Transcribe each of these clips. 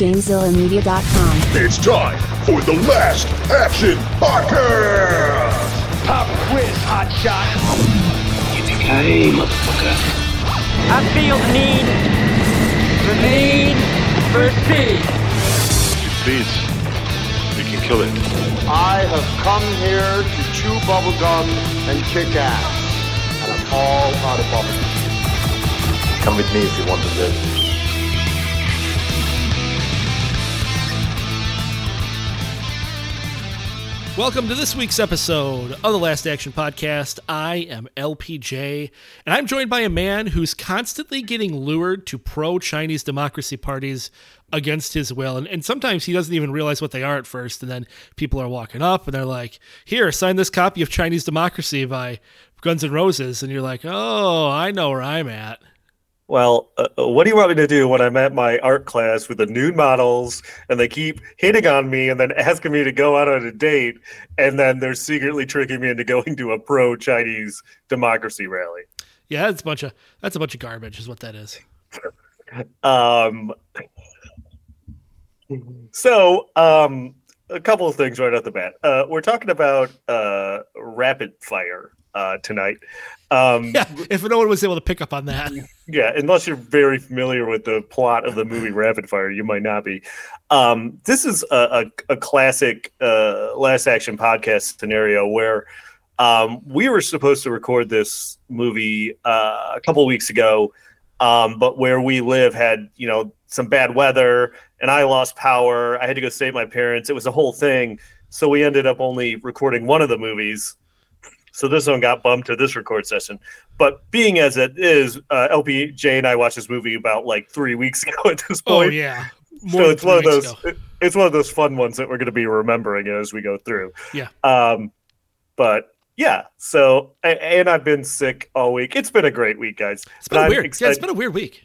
GamezillaMedia.com. It's time for the Last Action Podcast! Pop quiz, hot shot. Hey, motherfucker. I feel the need, the need for speed. Please, we can kill it. I have come here to chew bubblegum and kick ass. And I'm all out of bubblegum. Come with me if you want to live. Welcome to this week's episode of the Last Action Podcast. I am LPJ, and I'm joined by a man who's constantly getting lured to pro Chinese democracy parties against his will. And, and sometimes he doesn't even realize what they are at first. And then people are walking up and they're like, Here, sign this copy of Chinese Democracy by Guns N' Roses. And you're like, Oh, I know where I'm at. Well, uh, what do you want me to do when I'm at my art class with the nude models and they keep hitting on me and then asking me to go out on a date and then they're secretly tricking me into going to a pro Chinese democracy rally? Yeah, that's a bunch of that's a bunch of garbage, is what that is. Um, so, um, a couple of things right off the bat. Uh, we're talking about uh, rapid fire uh, tonight. Um, Yeah, if no one was able to pick up on that. yeah, unless you're very familiar with the plot of the movie Rapid Fire, you might not be. Um, this is a, a, a classic uh, last action podcast scenario where um, we were supposed to record this movie uh, a couple weeks ago, um, but where we live had you know some bad weather, and I lost power. I had to go save my parents. It was a whole thing. So we ended up only recording one of the movies. So this one got bumped to this record session. But being as it is, uh, LPJ and I watched this movie about like three weeks ago at this point. Oh point. yeah. so it's one of those. it- It's one of those fun ones that we're going to be remembering as we go through. Yeah. Um, but yeah. So and I've been sick all week. It's been a great week, guys. It's been weird. Yeah, it's been a weird week.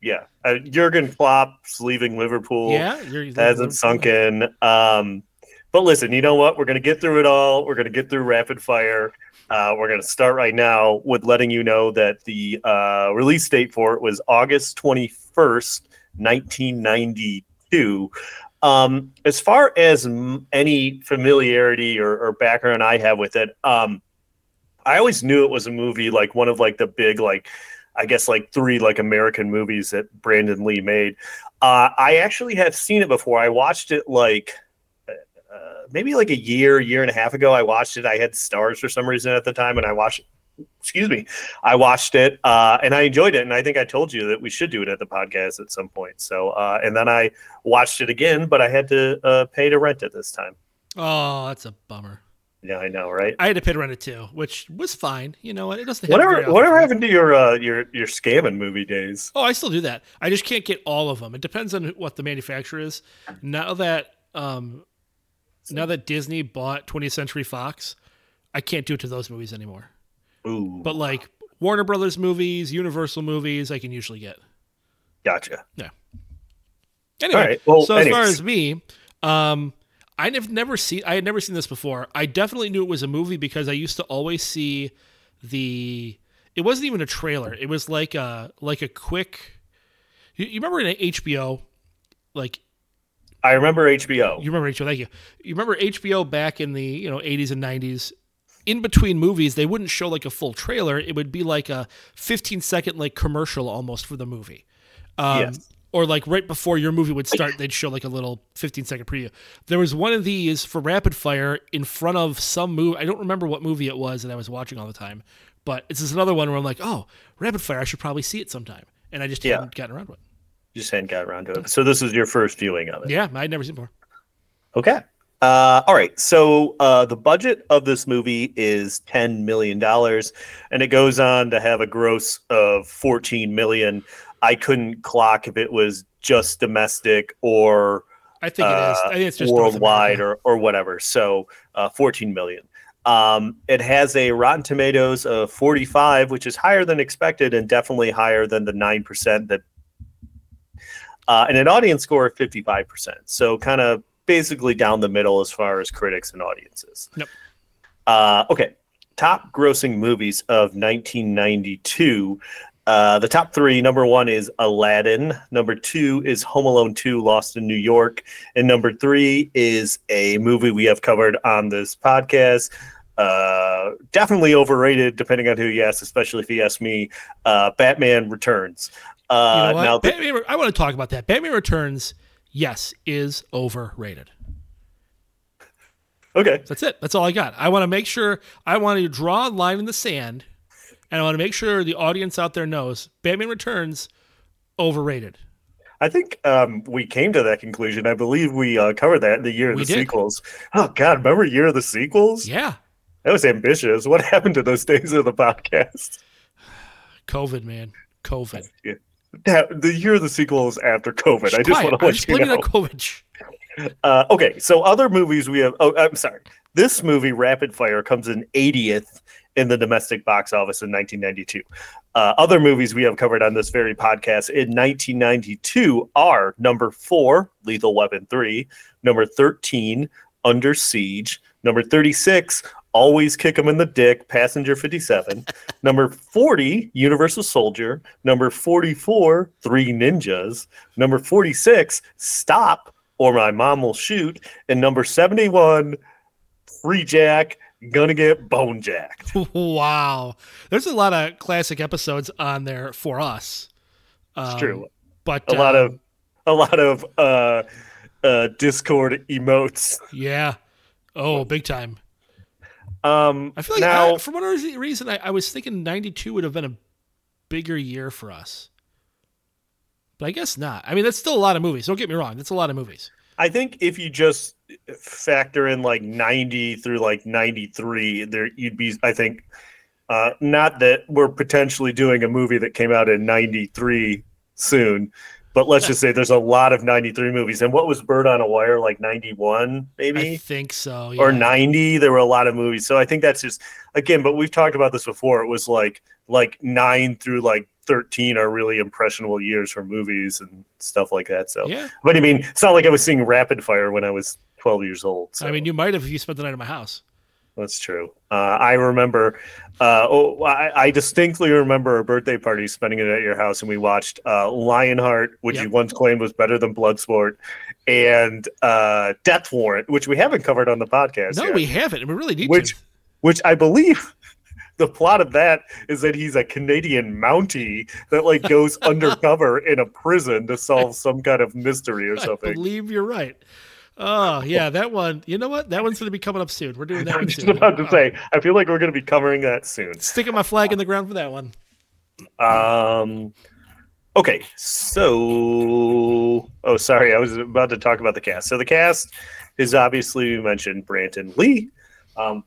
yeah. Uh, Jurgen Klopp's leaving Liverpool Yeah, hasn't sunk in. Um, but listen, you know what? We're going to get through it all. We're going to get through rapid fire. Uh, we're going to start right now with letting you know that the uh, release date for it was August 21st, 1992. Um, as far as m- any familiarity or, or background I have with it, um, I always knew it was a movie like one of like the big like I guess like three like American movies that Brandon Lee made. Uh, I actually have seen it before. I watched it like uh, maybe like a year, year and a half ago. I watched it. I had Starz for some reason at the time, and I watched. Excuse me, I watched it uh, and I enjoyed it, and I think I told you that we should do it at the podcast at some point. So, uh, and then I watched it again, but I had to uh, pay to rent it this time. Oh, that's a bummer. Yeah, I know, right? I had to pay to rent it too, which was fine. You know, it doesn't. Whatever, whatever happened to your uh, your your scamming movie days? Oh, I still do that. I just can't get all of them. It depends on what the manufacturer is. Now that um, now that Disney bought 20th Century Fox, I can't do it to those movies anymore. Ooh, But like Warner Brothers movies, Universal movies, I can usually get. gotcha. Yeah. Anyway, right, well, so as far as me, um, I have never seen. I had never seen this before. I definitely knew it was a movie because I used to always see the. It wasn't even a trailer. It was like a like a quick. You, you remember in HBO, like I remember HBO. you remember HBO. Thank you. You remember HBO back in the you know 80s and 90s. In between movies, they wouldn't show like a full trailer. It would be like a 15 second like commercial almost for the movie. Um, Yes. Or like right before your movie would start, they'd show like a little 15 second preview. There was one of these for Rapid Fire in front of some movie. I don't remember what movie it was that I was watching all the time, but it's just another one where I'm like, oh, Rapid Fire, I should probably see it sometime. And I just Yeah. hadn't gotten around to it. Just hadn't got around to it. So this is your first viewing of it. Yeah, I'd never seen before. Okay. Uh, all right. So uh, the budget of this movie is ten million dollars, and it goes on to have a gross of fourteen million. I couldn't clock if it was just domestic or I think it is. I think it's just worldwide or or whatever. So uh, 14 million. Um, it has a Rotten Tomatoes of 45, which is higher than expected and definitely higher than the nine percent that, uh, and an audience score of 55 percent. So kind of basically down the middle as far as critics and audiences. Yep. Uh, okay. Top grossing movies of 1992. Uh, the top three number one is Aladdin, number two is Home Alone 2 Lost in New York, and number three is a movie we have covered on this podcast. Uh, definitely overrated, depending on who you ask, especially if you ask me. Uh, Batman Returns. You Uh, know what? now, the- Batman, I want to talk about that. Batman Returns, yes, is overrated. okay, That's it. That's all I got. I want to make sure I want to draw a line in the sand, and I want to make sure the audience out there knows Batman Returns overrated. I think um, we came to that conclusion. I believe we uh, covered that in the year of We the did. sequels. Oh God, remember year of the sequels? Yeah, That was ambitious. What happened to those days of the podcast? COVID, man, COVID. That, the year of the sequels after COVID. I just want to let just you know. COVID. Uh, okay, so other movies we have. Oh, I'm sorry. This movie, Rapid Fire, comes in 80th in the domestic box office in 1992. Uh, other movies we have covered on this very podcast in 1992 are number four, Lethal Weapon 3, number 13, Under Siege, number 36, Always kick 'em in the Dick, Passenger 57, number 40, Universal Soldier, number 44, Three Ninjas, number 46, Stop, or My Mom Will Shoot, and number 71, Freejack, Gonna Get Bone Jacked. wow, there's a lot of classic episodes on there for us. It's Um, true. but A lot um, of a lot of uh uh Discord emotes. yeah. Oh, big time. Um I feel like now I, for whatever reason, I, I was thinking '92 would have been a bigger year for us, but I guess not. I mean, that's still a lot of movies. Don't get me wrong; that's a lot of movies. I think if you just factor in like 90 through like 93, there you'd be I think uh not that we're potentially doing a movie that came out in 93 soon, but let's just say there's a lot of 93 movies. And what was Bird on a Wire like 91 maybe? I think so. or 90 there were a lot of movies so i think that's just again but we've talked about this before it was like like 9 through like 13 are really impressionable years for movies and stuff like that so Yeah, but i mean it's not like i was seeing rapid fire when i was 12 years old so I mean, you might have if you spent the night at my house. That's true uh, i remember uh, oh, I, I distinctly remember a birthday party spending it at your house and we watched uh, lionheart which Yep. you once claimed was better than bloodsport and uh, death warrant which we haven't covered on the podcast No, yet. we haven't. We really need which to. which I believe the plot of that is that he's a Canadian Mountie that like goes undercover in a prison to solve some kind of mystery or something. I believe you're right. Oh yeah, that one. You know what? That one's going to be coming up soon. We're doing that I'm just soon. about to say, I feel like we're going to be covering that soon. Sticking my flag in the ground for that one. Um, okay, so oh, sorry, I was about to talk about the cast. So the cast is obviously we mentioned Brandon Lee. Um,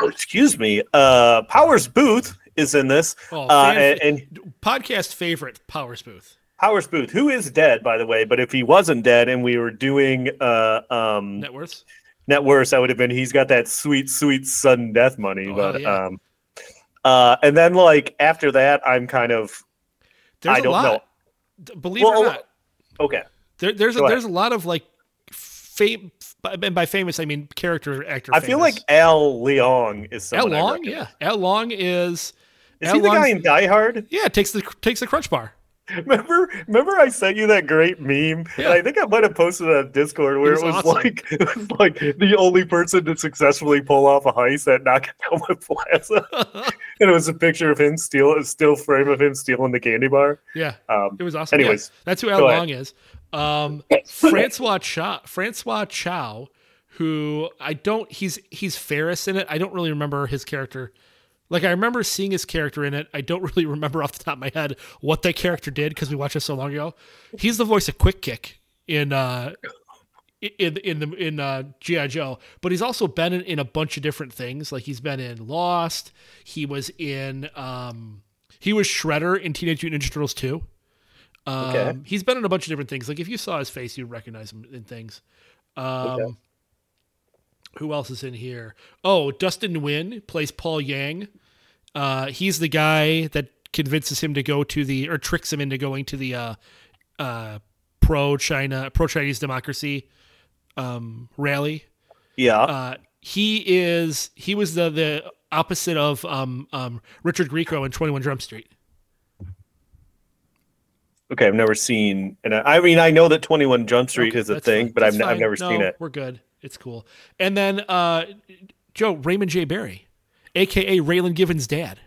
oh, excuse me, uh, Powers Boothe is in this, Oh, uh, and, and podcast favorite Powers Boothe. Powers Boothe, who is dead, by the way, but if he wasn't dead and we were doing uh, um, Net worth. net worth, I would have been. He's got that sweet, sweet sudden death money, Oh, but yeah. um, uh, and then like after that, I'm kind of There's I a don't lot. know. Believe it or not, Okay, there, there's a, ahead. there's a lot of like fame. And by famous, I mean character actor. I feel like Al Leong is Al Long. Yeah, Al Long is. is Al he the guy in Die Hard? Yeah, takes the takes the crunch bar. Remember, remember, I sent you that great meme, Yeah. and I think I might have posted it on Discord where It it was was, awesome. like it was like the only person to successfully pull off a heist at Nakatomi Plaza, and it was a picture of him steal a still frame of him stealing the candy bar. Yeah, Um, it was awesome. Yeah, anyways, that's who Al go ahead. Long is. Um, Francois Chau, Francois Chau, who I don't. He's he's Ferris in it. I don't really remember his character. Like I remember seeing his character in it. I don't really remember off the top of my head what that character did because we watched it so long ago. He's the voice of Quick Kick in uh in in the in uh GI Joe, but he's also been in, in a bunch of different things. Like he's been in Lost. He was in um he was Shredder in Teenage Mutant Ninja Turtles 2. Um, Okay. He's been in a bunch of different things. Like if you saw his face, you'd recognize him in things. Um, Who else is in here? Oh, Dustin Nguyen plays Paul Yang. Uh, he's the guy that convinces him to go to the or tricks him into going to the uh, uh, pro China, pro Chinese democracy um, rally. yeah, Uh, he is he was the the opposite of um, um, Richard Grieco in Twenty One Jump Street. Okay, I've never seen, and I, I mean, I know that Twenty One Jump Street Okay, is a thing, fine. but I've, I've never No, seen it. We're good. It's cool. And then uh, Joe Raymond J. Barry, aka Raylan Givens' dad.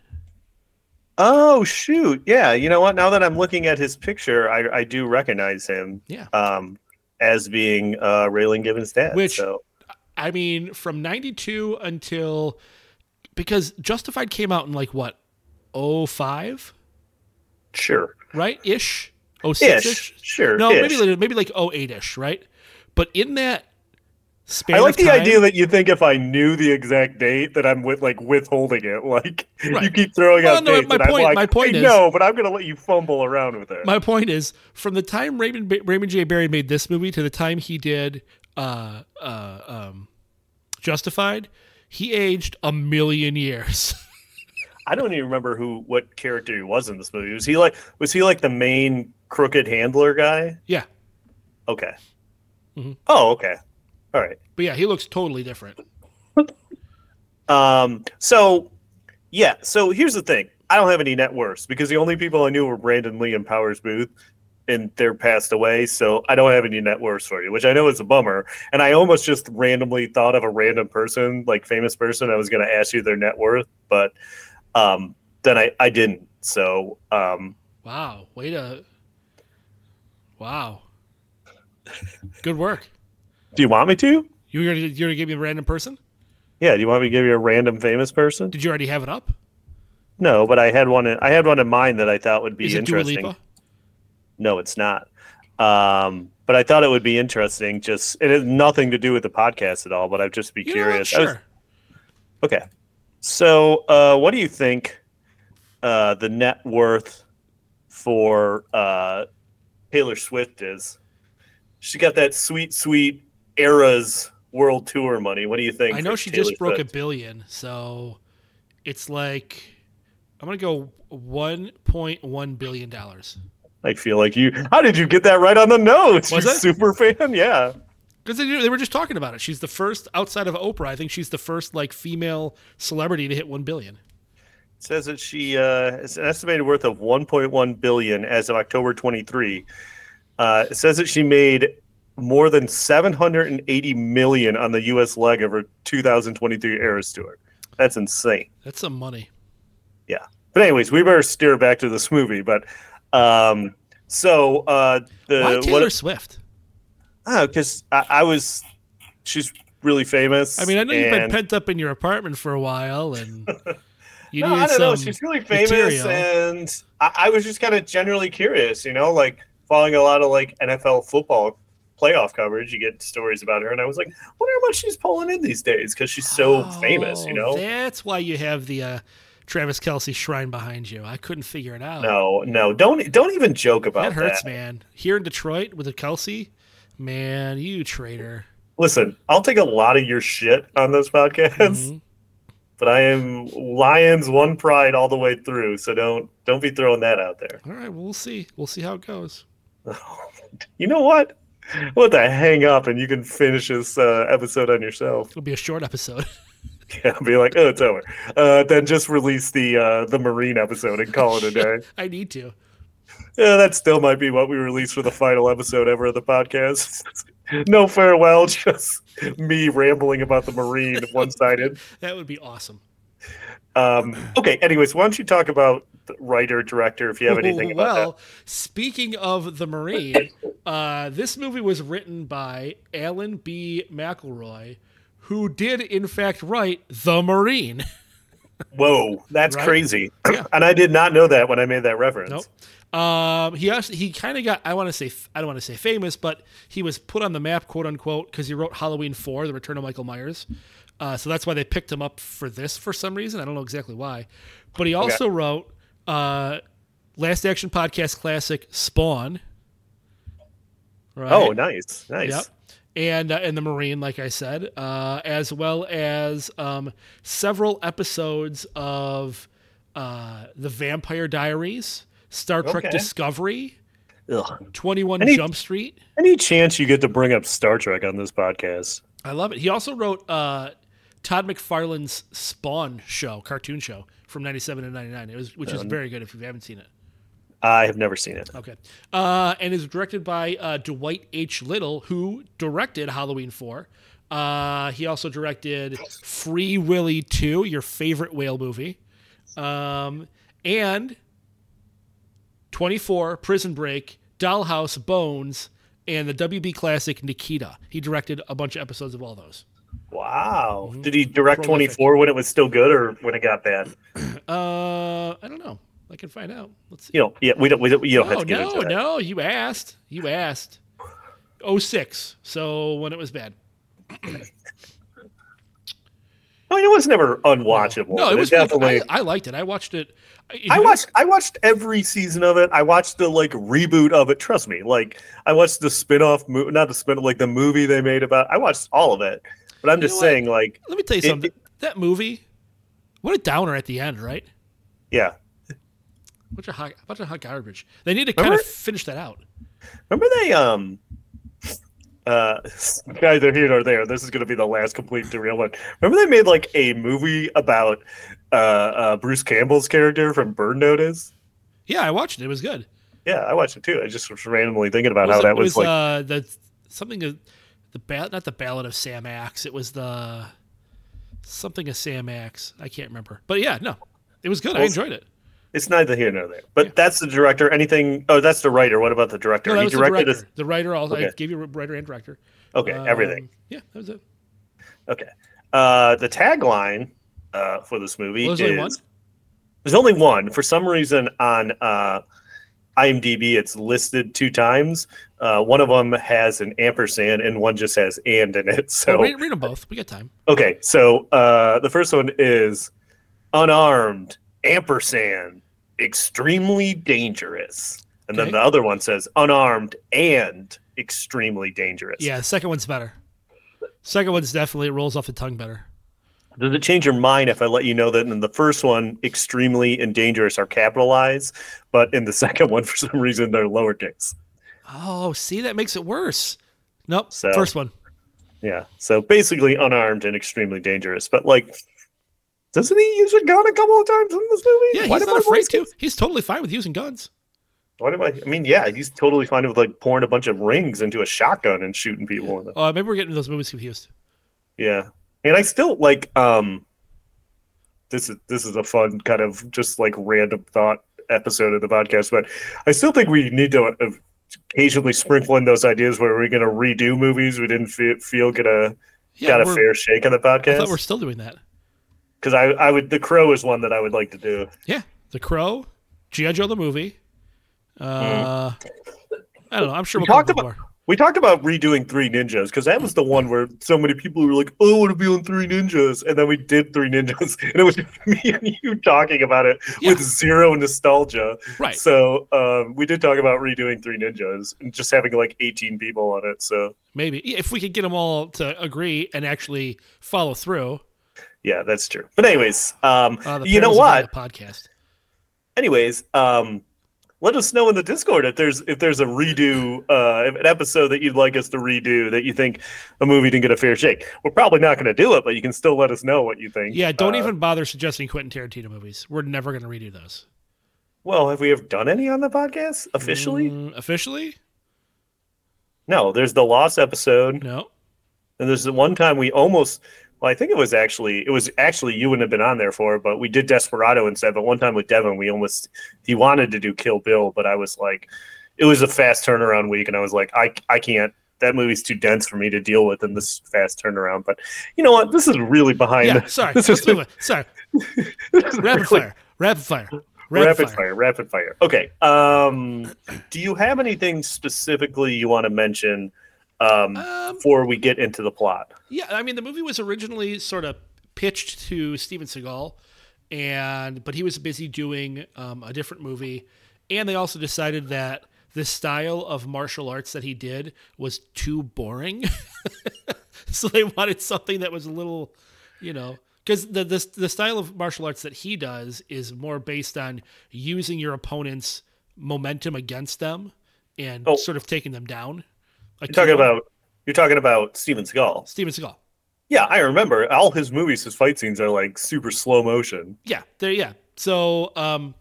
Oh shoot, yeah. You know what? Now that I'm looking at his picture, I, I do recognize him. Yeah. Um, as being uh, Raylan Givens' dad. Which- so I mean, from '92 until because Justified came out in like what, 05? sure, right? Ish, 06 ish, ish. sure. No, ish. maybe maybe like 08 ish, right? But in that I like the idea that you think if I knew the exact date that I'm with like withholding it. Like you keep throwing Well, out no, dates, my point- like, my point I is- know, but I'm gonna let you fumble around with it. My point is, from the time Raymond Raymond J. Barry made this movie to the time he did uh, uh, um, Justified, he aged a million years. I don't even remember who what character he was in this movie. Was he like was he like the main crooked handler guy? yeah, Okay. Mhm. Oh, okay. All right. but yeah, he looks totally different. Um, so yeah, so here's the thing. I don't have any net worths because the only people I knew were Brandon Lee and Powers Boothe, and they're passed away. So I don't have any net worths for you, which I know is a bummer. And I almost just randomly thought of a random person, like famous person. I was going to ask you their net worth, but um, then I I didn't. So um, Wow, way to wow, good work. Do you want me to? You gonna you gonna give me a random person? Yeah. Do you want me to give you a random famous person? Did you already have it up? No, but I had one. In, I had one in mind that I thought would be Is it Dua interesting. Lipa? No, it's not. Um, but I thought it would be interesting. Just it has nothing to do with the podcast at all. But I'd just be You know curious. Was- Sure. okay. So, uh, what do you think uh, the net worth for uh, Taylor Swift is? She got that sweet, sweet Eras World Tour money. What do you think? I know she Taylor just broke a billion, so it's like I'm gonna go 1.1 billion dollars I feel like you. How did you get that right on the nose? Was you it? super fan? Yeah. because they, they were just talking about it. She's the first outside of Oprah. I think she's the first like female celebrity to hit one billion. It says that she uh, it's an estimated worth of 1.1 billion as of October 23. Uh, it says that she made more than 780 million on the U.S. leg of her 2023 Eras tour. That's insane. That's some money. Yeah. But anyways, we better steer back to this movie. But um, so uh, the Why Taylor what? Swift? Oh, Because I, I was, she's really famous. I mean, I know you've been pent up in your apartment for a while, and you no, I don't know. She's really famous, material. and I, I was just kind of generally curious. You know, like following a lot of like NFL football playoff coverage. You get stories about her, and I was like, wonder how much she's pulling in these days because she's so famous. You Oh, know. that's why you have the uh, Travis Kelce shrine behind you. I couldn't figure it out. No, no, don't don't even joke about that That hurts, that. man. Here in Detroit with the Kelce, man, you traitor. Listen, I'll take a lot of your shit on this podcast, Mhm. but I am Lions one pride all the way through. So don't don't be throwing that out there. All right, well, we'll see. We'll see how it goes. You know what? What the hang up, and you can finish this uh, episode on yourself. It'll be a short episode. Yeah, I'll be like, oh, it's over. Uh, then just release the uh, the Marine episode and call it a day. I need to. Yeah, that still might be what we release for the final episode ever of the podcast. no farewell, just me rambling about the Marine, one sided. That would be awesome. Um, okay, anyways, why don't you talk about the writer director if you have anything about that? well, speaking of the Marine, uh, this movie was written by Alan B. McElroy, who did in fact write The Marine. Whoa, that's Right? crazy. Yeah. and I did not know that when I made that reference. Nope. Um, he actually he kind of got I want to say I don't want to say famous, but he was put on the map, quote unquote, because he wrote Halloween Four: The Return of Michael Myers. Uh, so that's why they picked him up for this for some reason. I don't know exactly why, but he also wrote uh, Last Action Podcast classic Spawn. Right. Oh, nice, nice. Yep. And uh, and the Marine, like I said, uh, as well as um, several episodes of uh, the Vampire Diaries, Star Trek Okay. Discovery, Ugh. Twenty One Any- Jump Street. Any chance you get to bring up Star Trek on this podcast? I love it. He also wrote uh, Todd McFarlane's Spawn show, cartoon show from '97 to '99. It was, which is very good if you haven't seen it. I have never seen it. Okay. Uh, and is directed by uh, Dwight H. Little, who directed Halloween 4. Uh, he also directed Free Willy 2, your favorite whale movie. Um, and 24, Prison Break, Dollhouse, Bones, and the WB classic Nikita. He directed a bunch of episodes of all those. Wow. Did he direct Prolific. 24 when it was still good or when it got bad? Uh, I don't know. I can find out. Let's see. You know, yeah, we don't, we don't, you don't have Oh to get no, into that. no, you asked. You asked. 06. So when it was bad. I mean, it was never unwatchable. No, it was good. definitely. I, I liked it. I watched it. I watched I watched every season of it. I watched the like reboot of it. Trust me, like I watched the spin-off movie, not the spin off like the movie they made about. I watched all of it. But I'm You just saying, like, Let me tell you It- something. that movie, what a downer at the end, right? yeah. Bunch of hot, bunch of hot garbage. They need to kind of finish that out. Remember they um uh neither here or there. This is gonna be the last complete derailment. Remember they made like a movie about uh, uh Bruce Campbell's character from Burn Notice? Yeah, I watched it. It was good. Yeah, I watched it too. I just was randomly thinking about Was how it- that it was, like uh, the something of the ba- not the Ballad of Sam Axe. It was the something of Sam Axe. I can't remember. But yeah, no, it was good. I enjoyed it. it's neither here nor there. But Yeah. that's the director. Anything oh that's the writer. What about the director? No, he was the director. us The writer. Also, I Okay. gave you writer and director. Okay, everything. Um, Yeah, that was it. Okay. Uh, the tagline uh, for this movie Well, is there's only one? there's only one. For some reason on uh, IMDb, it's listed two times. Uh, one of them has an ampersand, and one just has "and" in it. So read, read them both. We got time. okay, so uh, the first one is unarmed ampersand, extremely dangerous, and then the other one says unarmed and extremely dangerous. Yeah, the second one's better. Second one's definitely it rolls off the tongue better. Does it change your mind if I let you know that in the first one, extremely and dangerous are capitalized, but in the second one, for some reason, they're lowercase? Oh, see, that makes it worse. Nope. So- First one. Yeah. So basically, unarmed and extremely dangerous. But like, doesn't he use a gun a couple of times in this movie? Yeah, Why he's not afraid to. He's totally fine with using guns. Why did I? I mean, yeah, he's totally fine with like pouring a bunch of rings into a shotgun and shooting people with it. Uh, maybe we're getting those movies confused. Yeah, and I still like. um This is this is a fun kind of just like random thought episode of the podcast, but I still think we need to uh, occasionally sprinkle in those ideas where we're going to redo movies we didn't feel, feel get a Yeah, got a fair shake on the podcast. I thought we're still doing that. because I I would the Crow is one that I would like to do. Yeah, The Crow, G.I. Joe the movie. Uh, I don't know. I'm sure We we'll talked talk about- more. We talked about redoing Three Ninjas because that was the one where so many people were like, "Oh, I want to be on Three Ninjas," and then we did Three Ninjas, and it was me and you talking about it Yeah. with zero nostalgia. Right. So um, we did talk about redoing Three Ninjas and just having like 18 people on it. So Maybe if we could get them all to agree and actually follow through. yeah, that's true. But anyways, um, Uh, you know what? Podcast. Anyways, um, let us know in the Discord if there's if there's a redo, uh, an episode that you'd like us to redo that you think a movie didn't get a fair shake. We're probably not going to do it, but you can still let us know what you think. Yeah, don't Uh, even bother suggesting Quentin Tarantino movies. We're never going to redo those. Well, have we ever done any on the podcast officially? Mm, officially? No. There's the Lost episode, No. and there's the one time we almost. Well, I think it was actually it was actually you wouldn't have been on there for, it, but we did Desperado instead. But one time with Devin, we almost he wanted to do Kill Bill, but I was like, it was a fast turnaround week, and I was like, I I can't. That movie's too dense for me to deal with in this fast turnaround. But you know what? This is really behind. Yeah, sorry. This is-. Sorry. Rapid really- fire. Rapid fire. Rapid, fire. rapid fire. Okay. Um, do you have anything specifically you want to mention um, Um, before we get into the plot? Yeah, I mean the movie was originally sort of pitched to Steven Seagal, and but he was busy doing um, a different movie, and they also decided that the style of martial arts that he did was too boring, so they wanted something that was a little, you know. Because the, the the style of martial arts that he does is more based on using your opponent's momentum against them and Oh. sort of taking them down. You're talking about you're talking about Steven Seagal. Steven Seagal. Yeah, I remember all his movies. His fight scenes are like super slow motion. Yeah, there. Yeah. So, um,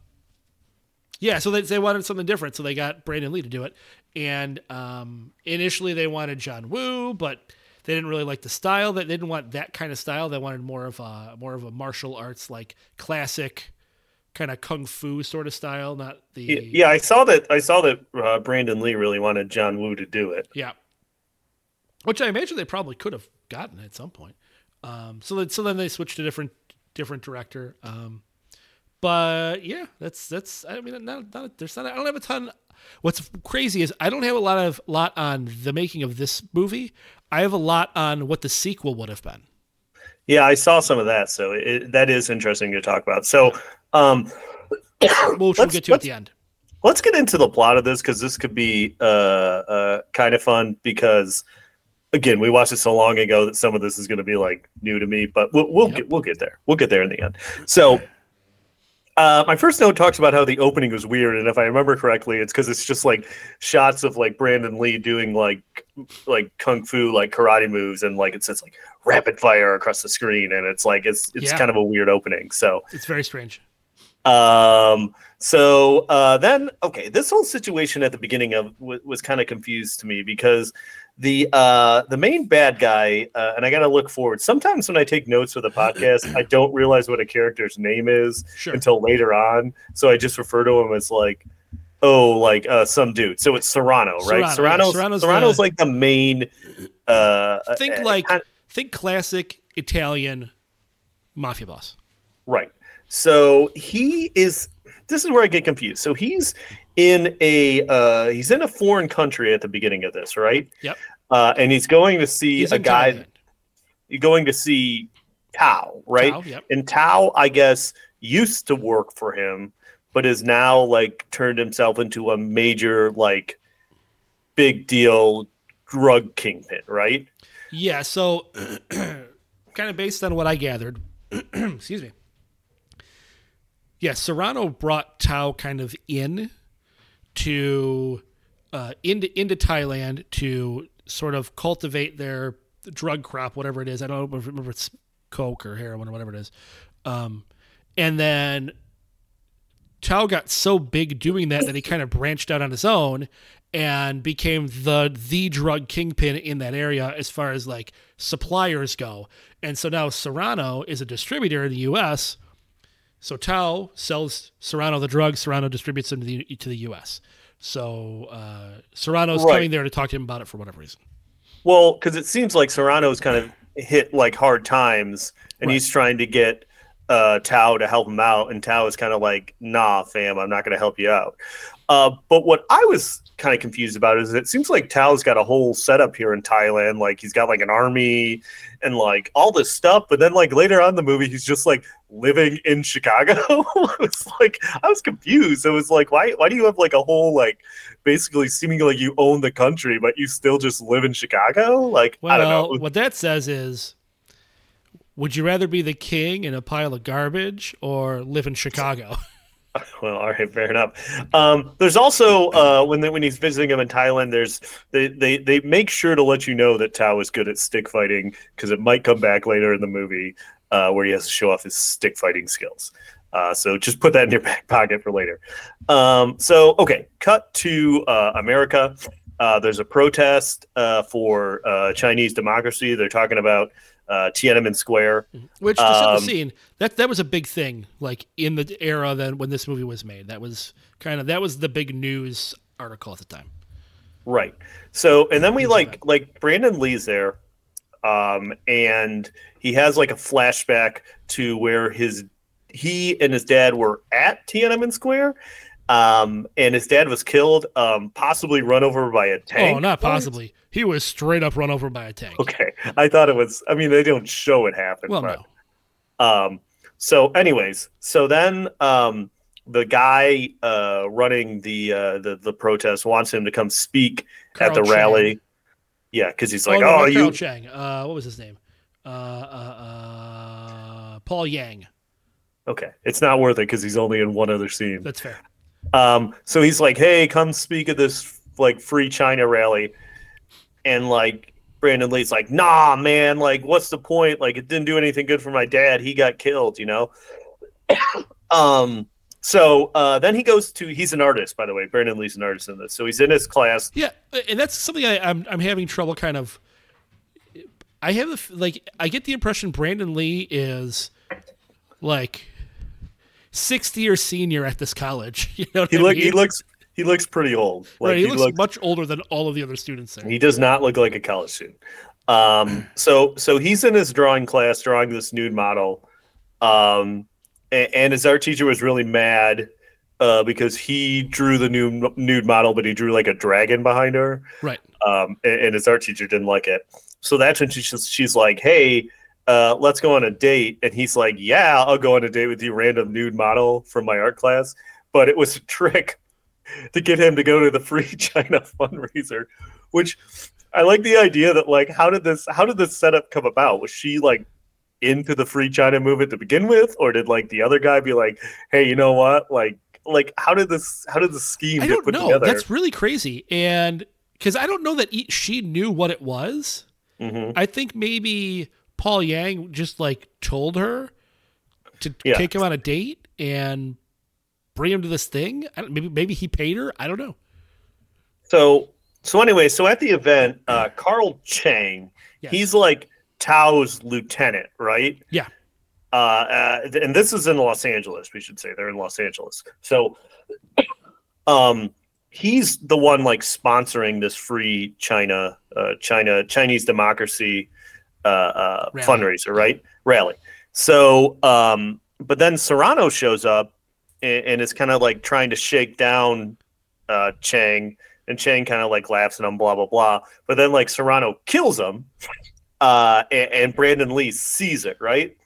Yeah, so they, they wanted something different, so they got Brandon Lee to do it. And um, initially they wanted John Woo, but they didn't really like the style. That they didn't want that kind of style. They wanted more of a more of a martial arts like classic kind of kung fu sort of style, not the Yeah, yeah, I saw that. I saw that uh, Brandon Lee really wanted John Woo to do it. Yeah. Which I imagine they probably could have gotten at some point. Um, so then, so then they switched to different different director. Um, but yeah, that's that's. I mean, not, not there's not. I don't have a ton. What's crazy is I don't have a lot of lot on the making of this movie. I have a lot on what the sequel would have been. Yeah, I saw some of that, so it, that is interesting to talk about. So, um, we'll get to at the end. let's get into the plot of this because this could be uh, uh, kind of fun because again we watched it so long ago that some of this is going to be like new to me but we'll, we'll Yep. get we'll get there we'll get there in the end so uh, my first note talks about how the opening was weird and if i remember correctly it's because it's just like shots of like brandon lee doing like like kung fu like karate moves and like it says like rapid fire across the screen and it's like it's it's Yeah. kind of a weird opening so It's very strange. Um. So uh, then, okay, this whole situation at the beginning of w- was kind of confused to me because the uh the main bad guy uh, and I got to look forward. Sometimes when I take notes for the podcast, I don't realize what a character's name is Sure. until later on. So I just refer to him as like, oh, like uh, some dude. So it's Serrano, right? Serrano, yeah. Serrano's Serrano's Serrano's, the- like the main. Uh, Think uh, like kind- think classic Italian mafia boss. Right. So he is. This is where I get confused. So he's in a uh, he's in a foreign country at the beginning of this, right? Yep. Uh, and he's going to see He's a guy. Thailand. Going to see Tao, right? Tao, yep. And Tao, I guess, used to work for him, but is now like turned himself into a major like big deal drug kingpin, right? Yeah, so kind of based on what I gathered, excuse me. Yeah, Serrano brought Tao kind of in to uh, into into Thailand to sort of cultivate their drug crop, whatever it is. I don't remember if it's coke or heroin or whatever it is. Um, and then Tao got so big doing that that he kind of branched out on his own and became the the drug kingpin in that area as far as like suppliers go. And so now Serrano is a distributor in the U.S. So Tao sells Serrano the drugs. Serrano distributes them to the to the U.S. So uh, Serrano's Right. coming there to talk to him about it for whatever reason. Well, because it seems like Serrano's kind of hit like hard times, and Right. he's trying to get uh, Tao to help him out, and Tao is kind of like, "Nah, fam, I'm not going to help you out." Uh, but what I was kind of confused about is it seems like Tao's got a whole setup here in Thailand. Like he's got like an army and like all this stuff, but then like later on in the movie, he's just like living in Chicago. it's like I was confused. It was like, why? Why do you have like a whole like basically seeming like you own the country, but you still just live in Chicago? Like I don't Well, know. what that says is, would you rather be the king in a pile of garbage or live in Chicago? Well, all right, fair enough. Um, there's also uh, when they, when he's visiting him in Thailand, there's they, they they make sure to let you know that Tao is good at stick fighting because it might come back later in the movie uh, where he has to show off his stick fighting skills. Uh, so just put that in your back pocket for later. Um, so okay, cut to uh, America. Uh, there's a protest uh, for uh, Chinese democracy. They're talking about uh, Tiananmen Square. Which to set the Um, scene, that that was a big thing, like in the era then when this movie was made. That was kind of that was the big news article at the time. Right. So, and then we like like Brandon Lee's there, um, and he has like a flashback to where his he and his dad were at Tiananmen Square, um, and his dad was killed, um, possibly run over by a tank. Oh, not possibly. He was straight up run over by a tank. Okay, I thought it was. I mean, they don't show it happen. Well, but, no. Um, so, anyways, so then um, the guy uh, running the, uh, the the protest wants him to come speak at the Carl rally. Yeah, because he's like, no, "Oh, you Chang. Uh, what was his name? Uh, uh, uh, Paul Yang. okay?" It's not worth it because he's only in one other scene. That's fair. Um, so he's like, "Hey, come speak at this like free China rally," and like Brandon Lee's like, "Nah, man. Like, what's the point? Like, it didn't do anything good for my dad. He got killed, you know." um, So uh, then he goes to. He's an artist, by the way. Brandon Lee's an artist in this. So he's in his class. Yeah, and that's something I, I'm I'm having trouble kind of. I have the f- like I get the impression Brandon Lee is like sixth year senior at this college. You know, He look. mean? He looks. He looks pretty old. Like right, he, looks, looks much older than all of the other students there. He does not look like a college student. Um, so so he's in his drawing class drawing this nude model, um, and, and his art teacher was really mad uh, because he drew the new nude model, but he drew like a dragon behind her, Right. um, and, and his art teacher didn't like it. So that's when she's she's like, "Hey, uh, let's go on a date," and he's like, "Yeah, I'll go on a date with you, random nude model from my art class." But it was a trick to get him to go to the free China fundraiser, which I like the idea that like how did this how did this setup come about? Was she like into the free China movement to begin with, or did like the other guy be like, hey, you know what, like like how did this how did the scheme I get don't put know. together? That's really crazy, and because I don't know that he, she knew what it was. Mhm. I think maybe Paul Yang just like told her to Yeah. take him on a date and bring him to this thing. I don't, maybe maybe he paid her. I don't know. So so anyway, so at the event, uh, Carl Chang, Yes. he's like Tao's lieutenant, right? Yeah. Uh, uh, and this is in Los Angeles. We should say they're in Los Angeles. So, um, he's the one like sponsoring this free China, uh, China Chinese democracy uh, uh, fundraiser, right? Rally. So, um, but then Serrano shows up and, and is kind of like trying to shake down uh, Chang, and Chang kind of like laughs at him, blah blah blah. But then like Serrano kills him, uh, and, and Brandon Lee sees it, right?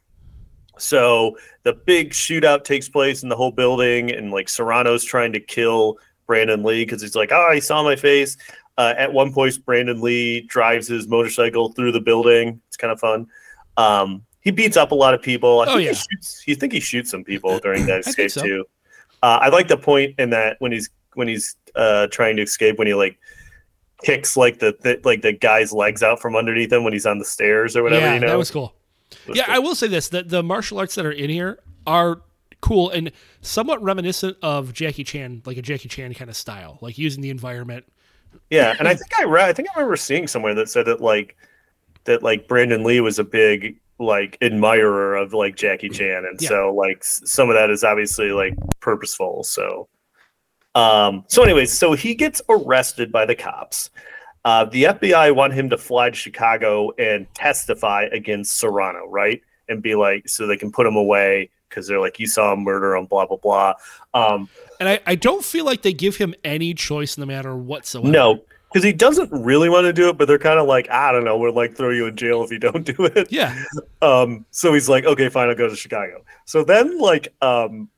So the big shootout takes place in the whole building, and like Serrano's trying to kill Brandon Lee because he's like, "Oh, he saw my face." Uh, at one point, Brandon Lee drives his motorcycle through the building. It's kind of fun. Um, he beats up a lot of people. I Oh, think yeah. he shoots. You think he shoots some people during that escape so. too. Uh, I like the point in that when he's when he's uh, trying to escape, when he like kicks like the, the like the guy's legs out from underneath him when he's on the stairs or whatever. yeah, you know, that was cool. Was yeah, cool. I will say this: that the martial arts that are in here are cool and somewhat reminiscent of Jackie Chan, like a Jackie Chan kind of style, like using the environment. Yeah, and I think I read. I think I remember seeing somewhere that said that like that like Brandon Lee was a big like admirer of like Jackie Chan, and Yeah. so like some of that is obviously like purposeful. So, um, so anyways, so he gets arrested by the cops. Uh, the FBI want him to fly to Chicago and testify against Serrano, right? And be like, so they can put him away because they're like, you saw him murder him, blah blah blah. Um, And I, I don't feel like they give him any choice in the matter whatsoever. No, because he doesn't really want to do it, but they're kind of like, I don't know, we'll like throw you in jail if you don't do it. Yeah. Um, so he's like, okay, fine, I'll go to Chicago. So then, like, um,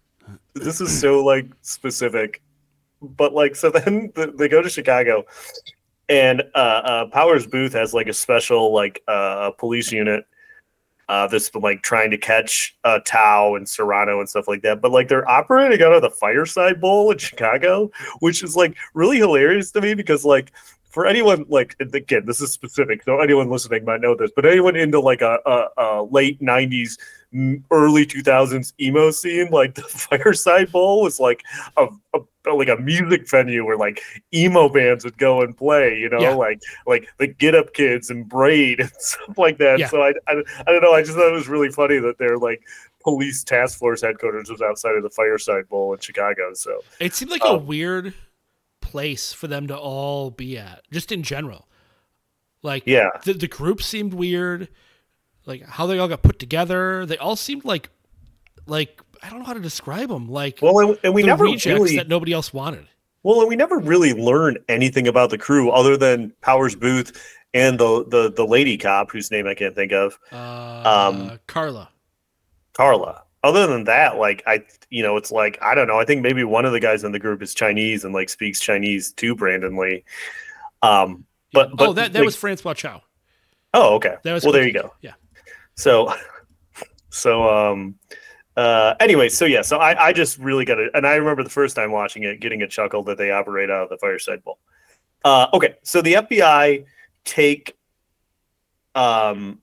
this is so like specific, but like, so then they go to Chicago, and uh, uh, Powers Boothe has like a special like uh, police unit. Uh, that's been like trying to catch uh, Tao and Serrano and stuff like that, but like they're operating out of the Fireside Bowl in Chicago, which is like really hilarious to me because like for anyone like again this is specific so anyone listening might know this but anyone into like a, a, a late 90s m- early 2000s emo scene like the fireside bowl was like a, a like a music venue where like emo bands would go and play you know Yeah. like like the get up kids and braid and stuff like that Yeah. so I, I i don't know i just thought it was really funny that their like police task force headquarters was outside of the fireside bowl in chicago so It seemed like a Oh. weird place for them to all be at, just in general. Like, Yeah. the, the group seemed weird. Like how they all got put together, they all seemed like, like I don't know how to describe them. Like, well and, we never really that nobody else wanted. Well, and we never really learned anything about the crew other than Powers Boothe and the the the lady cop whose name I can't think of, Uh, Um, Carla. Carla. Other than that, like I, you know, it's like I don't know. I think maybe one of the guys in the group is Chinese and like speaks Chinese to Brandon Lee. Um, but but oh, that that like- was Francois Chau. oh okay. That was well, there you go. Yeah. So, so um, uh, anyway, so yeah, so I I just really got it, and I remember the first time watching it, getting a chuckle that they operate out of the Fireside Bowl. Uh, okay, so the FBI take um,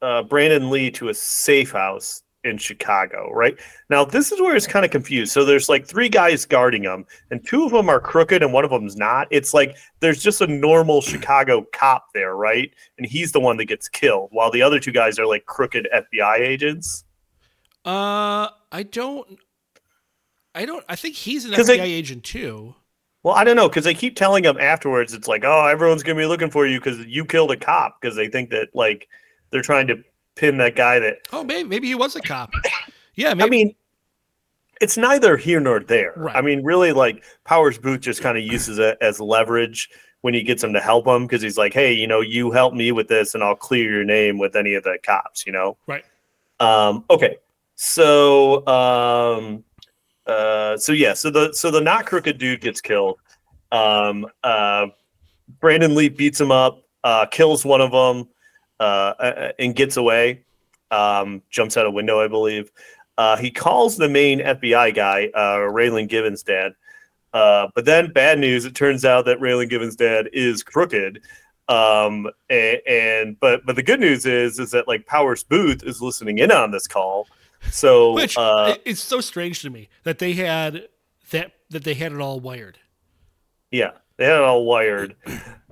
uh, Brandon Lee to a safe house in Chicago, right? Now, this is where it's kind of confused. So there's like three guys guarding him, and two of them are crooked and one of them's not. It's like there's just a normal Chicago cop there, right? And he's the one that gets killed, while the other two guys are like crooked FBI agents. Uh, I don't. I don't. I think he's an FBI they- agent too. Well, I don't know because they keep telling him afterwards. It's like, oh, everyone's gonna be looking for you because you killed a cop because they think that like they're trying to pin that guy that Oh, maybe maybe he was a cop. Yeah, maybe. I mean, it's neither here nor there. Right. I mean, really, like Powers Boothe just kind of uses it as leverage when he gets him to help him because he's like, "Hey, you know, you help me with this, and I'll clear your name with any of the cops." You know. Right. Um. Okay. So. Um. Uh. So yeah. So the so the not crooked dude gets killed. Um. Uh. Brandon Lee beats him up. Uh. Kills one of them. Uh. uh, And gets away. Um. Jumps out a window, I believe. Uh, he calls the main FBI guy, uh, Raylan Givens' dad. Uh, but then, bad news. It turns out that Raylan Givens' dad is crooked. Um, and, and but but the good news is is that like Powers Boothe is listening in on this call. So Which uh, it's so strange to me that they had that that they had it all wired. yeah, they had it all wired.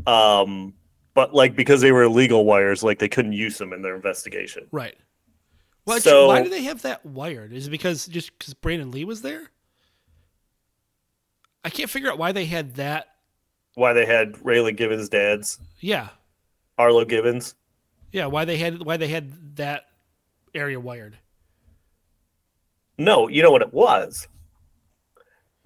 Um, but like because they were illegal wires, like they couldn't use them in their investigation. Right. Well, So- why do they have that wired? Is it because just because Brandon Lee was there? I can't figure out why they had that. Why they had Raylan Givens' dad's Yeah, Arlo Givens. yeah. Why they had why they had that area wired? No, you know what it was.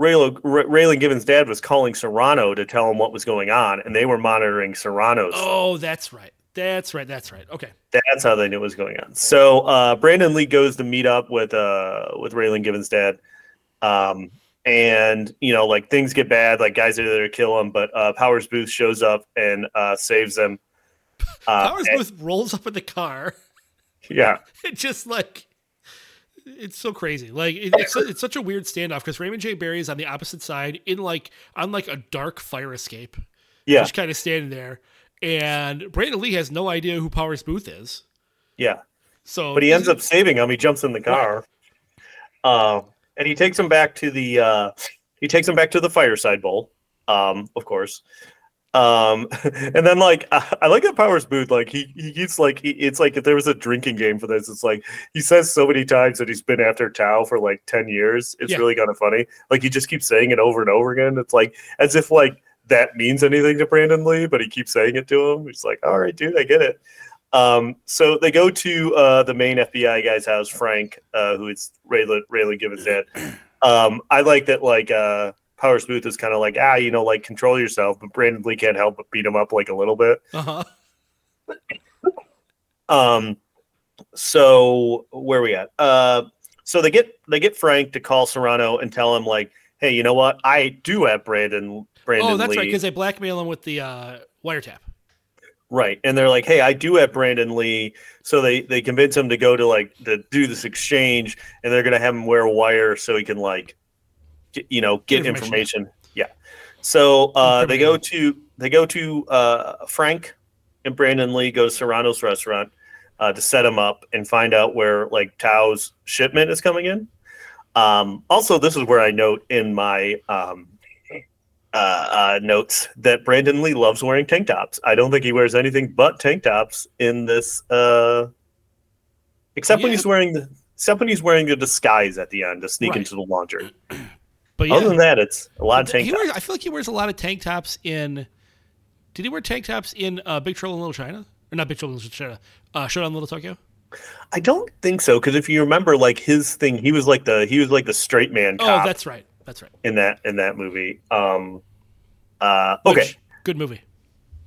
Raylo, Raylan Givens' dad was calling Serrano to tell him what was going on, and they were monitoring Serrano's. Oh, that's right. That's right. That's right. Okay. That's how they knew what was going on. So uh, Brandon Lee goes to meet up with uh, with Raylan Givens' dad, um, and you know, like things get bad. Like guys are there to kill him, but uh, Powers Boothe shows up and uh, saves them. Uh, Powers and- Boothe rolls up in the car. yeah, It just like it's so crazy. Like it, it's it's such a weird standoff because Raymond J. Barry is on the opposite side in like on like a dark fire escape, yeah, just kind of standing there, and Brandon Lee has no idea who Powers Boothe is. yeah. So, but he ends up saving him. He jumps in the car, um, and he takes him back to the uh, he takes him back to the fireside bowl, um, of course. Um, and then like I, I like that Powers Boothe. Like he he keeps like he, it's like if there was a drinking game for this, it's like he says so many times that he's been after Tao for like ten years. It's Yeah. really kind of funny. Like he just keeps saying it over and over again. It's like as if like that means anything to Brandon Lee, but he keeps saying it to him. He's like, all right, dude, I get it. Um, so they go to uh, the main FBI guy's house, Frank, uh, who is Raylan, Raylan Givens' dad. Um, I like that, like, uh, Powers Boothe is kind of like, ah, you know, like, control yourself, but Brandon Lee can't help but beat him up, like, a little bit. uh-huh. Um, so where we at? Uh, so they get they get Frank to call Serrano and tell him, like, hey, you know what? I do have Brandon. Brandon Oh, that's Lee. right because they blackmail him with the uh, wiretap. Right. And they're like, hey, I do have Brandon Lee. So they, they convince him to go to like to do this exchange and they're gonna have him wear a wire so he can like you know, get Information. information. Yeah. So uh they go to they go to uh Frank and Brandon Lee go to Serrano's restaurant uh to set him up and find out where like Tao's shipment is coming in. Um also this is where I note in my um uh, uh, notes that Brandon Lee loves wearing tank tops. I don't think he wears anything but tank tops in this, uh, except when he's wearing the except when he's wearing the disguise at the end to sneak Right. into the laundry. But Other than that, it's a lot of tank he tops. wears, I feel like he wears a lot of tank tops in. Did he wear tank tops in uh, Big Trouble in Little China? Or not Big Trouble in Little China? Uh, Showdown in Little Tokyo. I don't think so because if you remember, like his thing, he was like the he was like the straight man Oh, that's right. That's right. in that in that movie. Um, uh, okay. Which- good movie.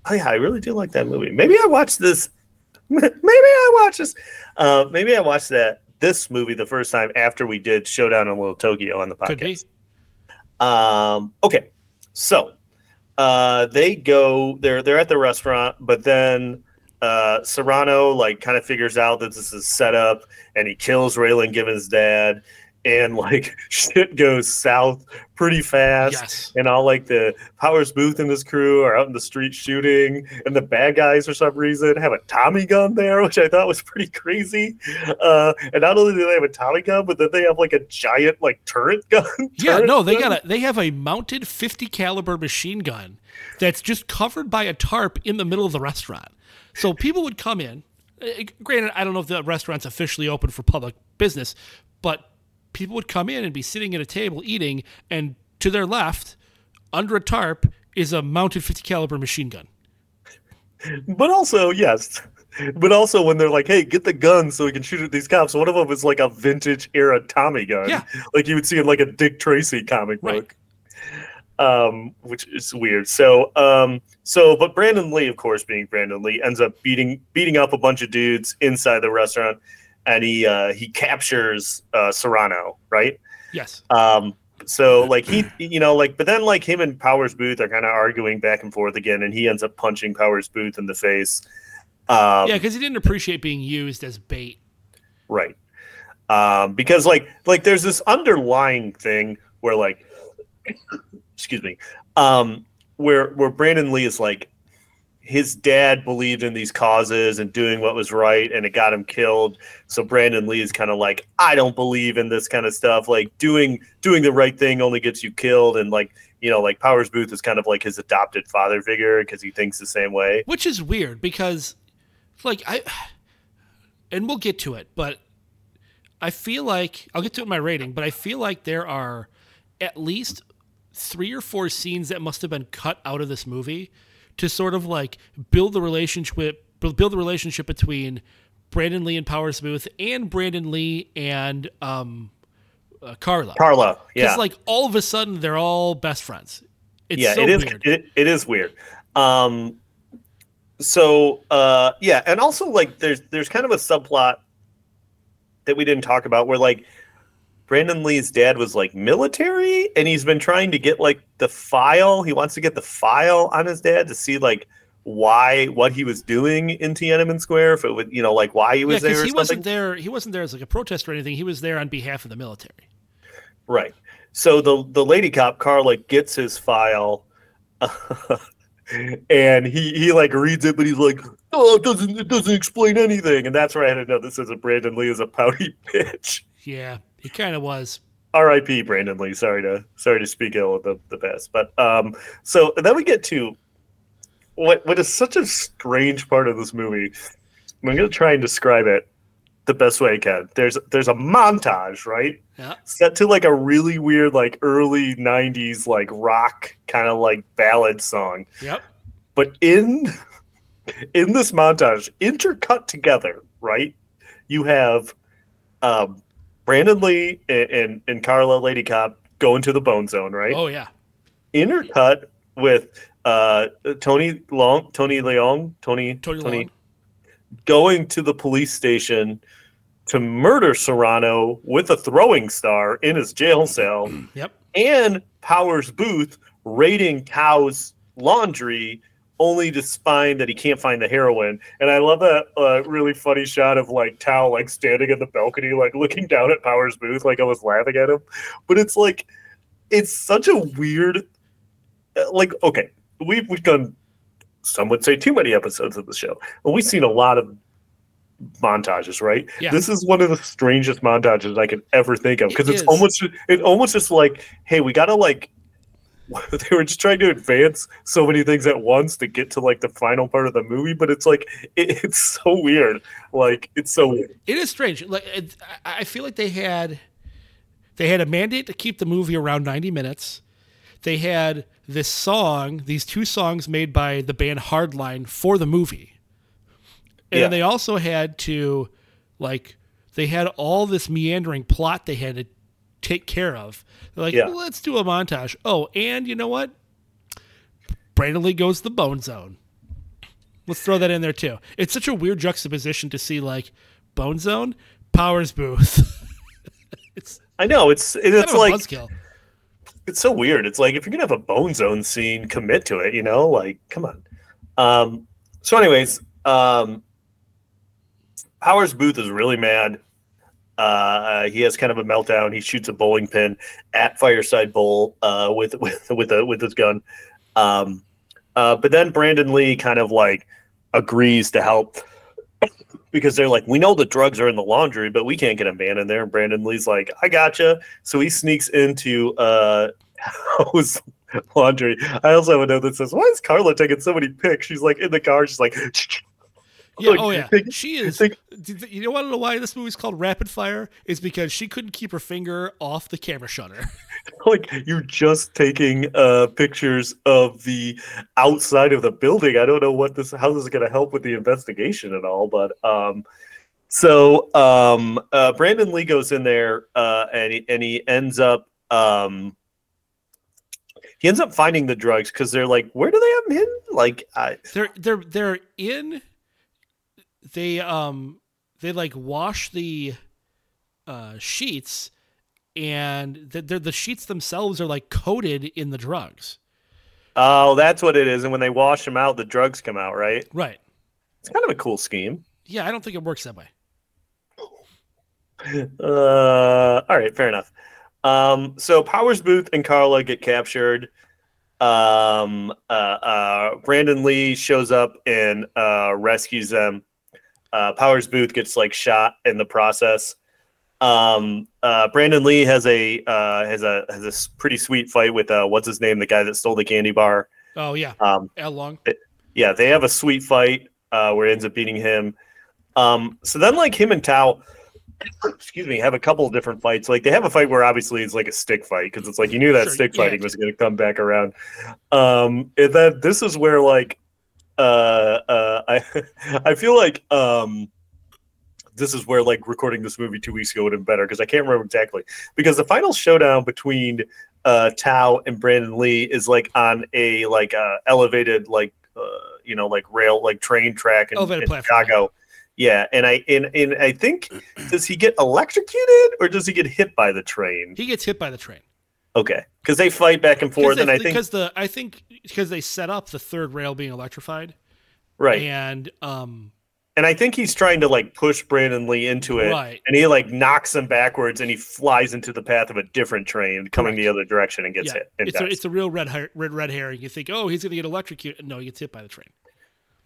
Oh yeah, I really do like that movie. Maybe I watched this. Maybe I watched this. Uh, maybe I watched that this movie the first time after we did Showdown in Little Tokyo on the podcast. Um, okay, so uh, they go. They're they're at the restaurant, but then uh, Serrano like kind of figures out that this is set up, and he kills Raylan Givens' dad. And like shit goes south pretty fast. Yes. And all like the Powers Boothe and his crew are out in the street shooting, and the bad guys for some reason have a Tommy gun there, which I thought was pretty crazy. Uh, and not only do they have a Tommy gun, but then they have like a giant like turret gun. Yeah, turret no, they gun. got a they have a mounted 50 caliber machine gun that's just covered by a tarp in the middle of the restaurant. So people would come in. uh, Granted, I don't know if the restaurant's officially open for public business, but people would come in and be sitting at a table eating, and to their left, under a tarp, is a mounted 50 caliber machine gun. But also, yes. But also, when they're like, "Hey, get the gun so we can shoot at these cops," one of them is like a vintage era Tommy gun, Yeah. like you would see in like a Dick Tracy comic Right. book, um, which is weird. So, um, so, but Brandon Lee, of course, being Brandon Lee, ends up beating beating up a bunch of dudes inside the restaurant, and he uh, he captures uh, Serrano, right? Yes. Um, so like he, you know, like, but then like him and Powers Boothe are kind of arguing back and forth again, and he ends up punching Powers Boothe in the face. Um, Yeah, because he didn't appreciate being used as bait. right. Um, because like, like there's this underlying thing where like, excuse me, um, where where Brandon Lee is like, his dad believed in these causes and doing what was right, and it got him killed. So Brandon Lee is kind of like, I don't believe in this kind of stuff. Like doing doing the right thing only gets you killed, and like you know, like Powers Boothe is kind of like his adopted father figure because he thinks the same way. which is weird because like i and we'll get to it but i feel like i'll get to it in my rating but i feel like there are at least three or four scenes that must have been cut out of this movie to sort of like build the relationship build the relationship between brandon lee and powers boothe and brandon lee and um uh, carla Carla, yeah, because like all of a sudden they're all best friends it's yeah, so it is. weird It, it is weird. Um, so uh, yeah, and also like there's there's kind of a subplot that we didn't talk about where like Brandon Lee's dad was like military, and he's been trying to get like the file. He wants to get the file on his dad to see like why what he was doing in Tiananmen Square. If it would, you know, like why he yeah, was there. because Or he something. wasn't there. He wasn't there as like a protest or anything. He was there on behalf of the military. Right. So the the lady cop Carla gets his file, and he he like reads it, but he's like, "Oh, it doesn't it doesn't explain anything." And that's where I had to know this is a Brandon Lee is a pouty bitch. Yeah, he kind of was. R.I.P. Brandon Lee. Sorry to sorry to speak ill of the the best, but um. So then we get to what what is such a strange part of this movie. I'm going to try and describe it the best way I can. There's there's a montage, right? Yeah. set to like a really weird like early 90s like rock kind of like ballad song Yep. but in in this montage intercut together right you have um brandon lee and and, and carla lady cop going to the bone zone right Oh yeah. intercut with uh tony long tony leong tony Tony tony going to the police station to murder Serrano with a throwing star in his jail cell, Yep. and Powers Boothe raiding Cow's laundry only to find that he can't find the heroin. And I love that uh, really funny shot of like Tao like standing in the balcony, like looking down at Powers Boothe, like I was laughing at him. But it's like, it's such a weird, uh, like, okay, we've, we've done, some would say too many episodes of the show, but we've seen a lot of montages, right? Yeah. This is one of the strangest montages I could ever think of because It it's is. almost it almost just like, hey, we gotta like they were just trying to advance so many things at once to get to like the final part of the movie, but it's like it, it's so weird. Like it's so weird. It is strange. Like it, I feel like they had they had a mandate to keep the movie around 90 minutes. They had this song, these two songs made by the band Hardline for the movie. And Yeah. they also had to like they had all this meandering plot they had to take care of. They're like, Yeah. well, let's do a montage. Oh, and you know what? Brandon Lee goes to the bone zone. Let's throw that in there too. It's such a weird juxtaposition to see like Bone Zone, Powers Boothe. it's I know it's kind it's like buzzkill. it's so weird. It's like if you're gonna have a bone zone scene, commit to it. You know, like come on. Um. So, anyways, um, Powers Boothe is really mad. Uh, he has kind of a meltdown. He shoots a bowling pin at Fireside Bowl uh, with with with a, with his gun. Um, uh, but then Brandon Lee kind of like agrees to help because they're like, we know the drugs are in the laundry, but we can't get them banned in there. And Brandon Lee's like, I gotcha. So he sneaks into uh, house laundry. I also have a note that says, Why is Carla taking so many pics? She's like in the car, she's like, Yeah, Like, oh yeah, think- she is. think- did- You know, want to know why this movie's called Rapid Fire? Is because she couldn't keep her finger off the camera shutter. like you're just taking uh pictures of the outside of the building i don't know what this how this is going to help with the investigation at all but um so um uh brandon lee goes in there uh and he, and he ends up um he ends up finding the drugs because they're like where do they have them hidden like I, they're they're they're in. They um they like wash the uh, sheets, and the, the the sheets themselves are like coated in the drugs. oh that's what it is and when they wash them out the drugs come out right Right. it's kind of a cool scheme Yeah, I don't think it works that way. Uh, all right, fair enough. Um, so Powers Boothe and Carla get captured. Um, uh, uh, Brandon Lee shows up and uh, rescues them. Uh, Powers Boothe gets like shot in the process. Um, uh, Brandon Lee has a uh, has a has a pretty sweet fight with uh, what's his name, the guy that stole the candy bar. Oh yeah, Um, Al Long. yeah, they have a sweet fight uh, where he ends up beating him. Um, so then, like him and Tao, excuse me, have a couple of different fights. Like they have a fight where obviously it's like a stick fight because it's like you knew that Sure, stick yeah. fighting was going to come back around. Um, and then this is where like uh, uh, I I feel like um, this is where like recording this movie two weeks ago would have been better because I can't remember exactly because the final showdown between uh, Tao and Brandon Lee is like on a like uh, elevated like uh, you know like rail like train track in, in. Chicago. Yeah, and I and, and I think does he get electrocuted or does he get hit by the train? He gets hit by the train. Okay, because they fight back and forth, Because and I think because the I think because they set up the third rail being electrified, right, and um and I think he's trying to like push Brandon Lee into it, Right. and he like knocks him backwards, and he flies into the path of a different train coming the other direction and gets yeah, hit. And it's a, it's a real red red red herring. You think, oh, he's gonna get electrocuted. No, he gets hit by the train.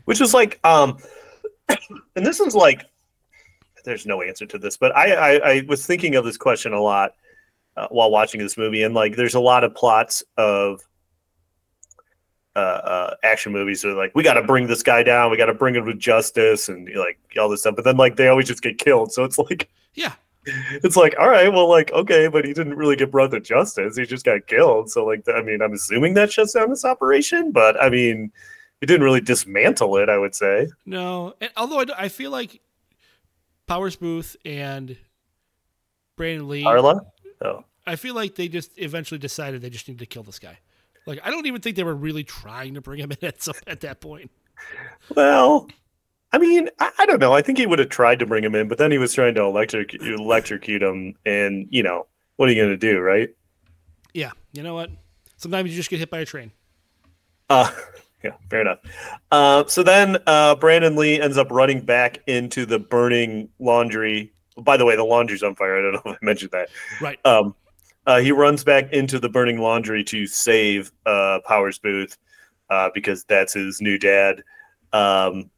which was like um and this is like there's no answer to this but i i, I was thinking of this question a lot uh, while watching this movie and like there's a lot of plots of uh, uh action movies are like we got to bring this guy down we got to bring him to justice and like all this stuff but then like they always just get killed so it's like Yeah, it's like all right well like okay but he didn't really get brought to justice he just got killed so like i mean i'm assuming that shuts down this operation but i mean it didn't really dismantle it i would say no. And although I, I feel like Powers Boothe and Brandon Lee, Carla? Oh. I feel like they just eventually decided they just need to kill this guy. Like I don't even think they were really trying to bring him in at some, at that point. Well, I mean, I, I don't know. I think he would have tried to bring him in, but then he was trying to electric electrocute him, and you know, what are you going to do, right? Yeah, you know what? Sometimes you just get hit by a train. Uh, yeah, fair enough. Uh, so then uh, Brandon Lee ends up running back into the burning laundry. By the way, the laundry's on fire. I don't know if I mentioned that. Right. Um, uh, he runs back into the burning laundry to save uh, Powers Boothe uh, because that's his new dad. Um,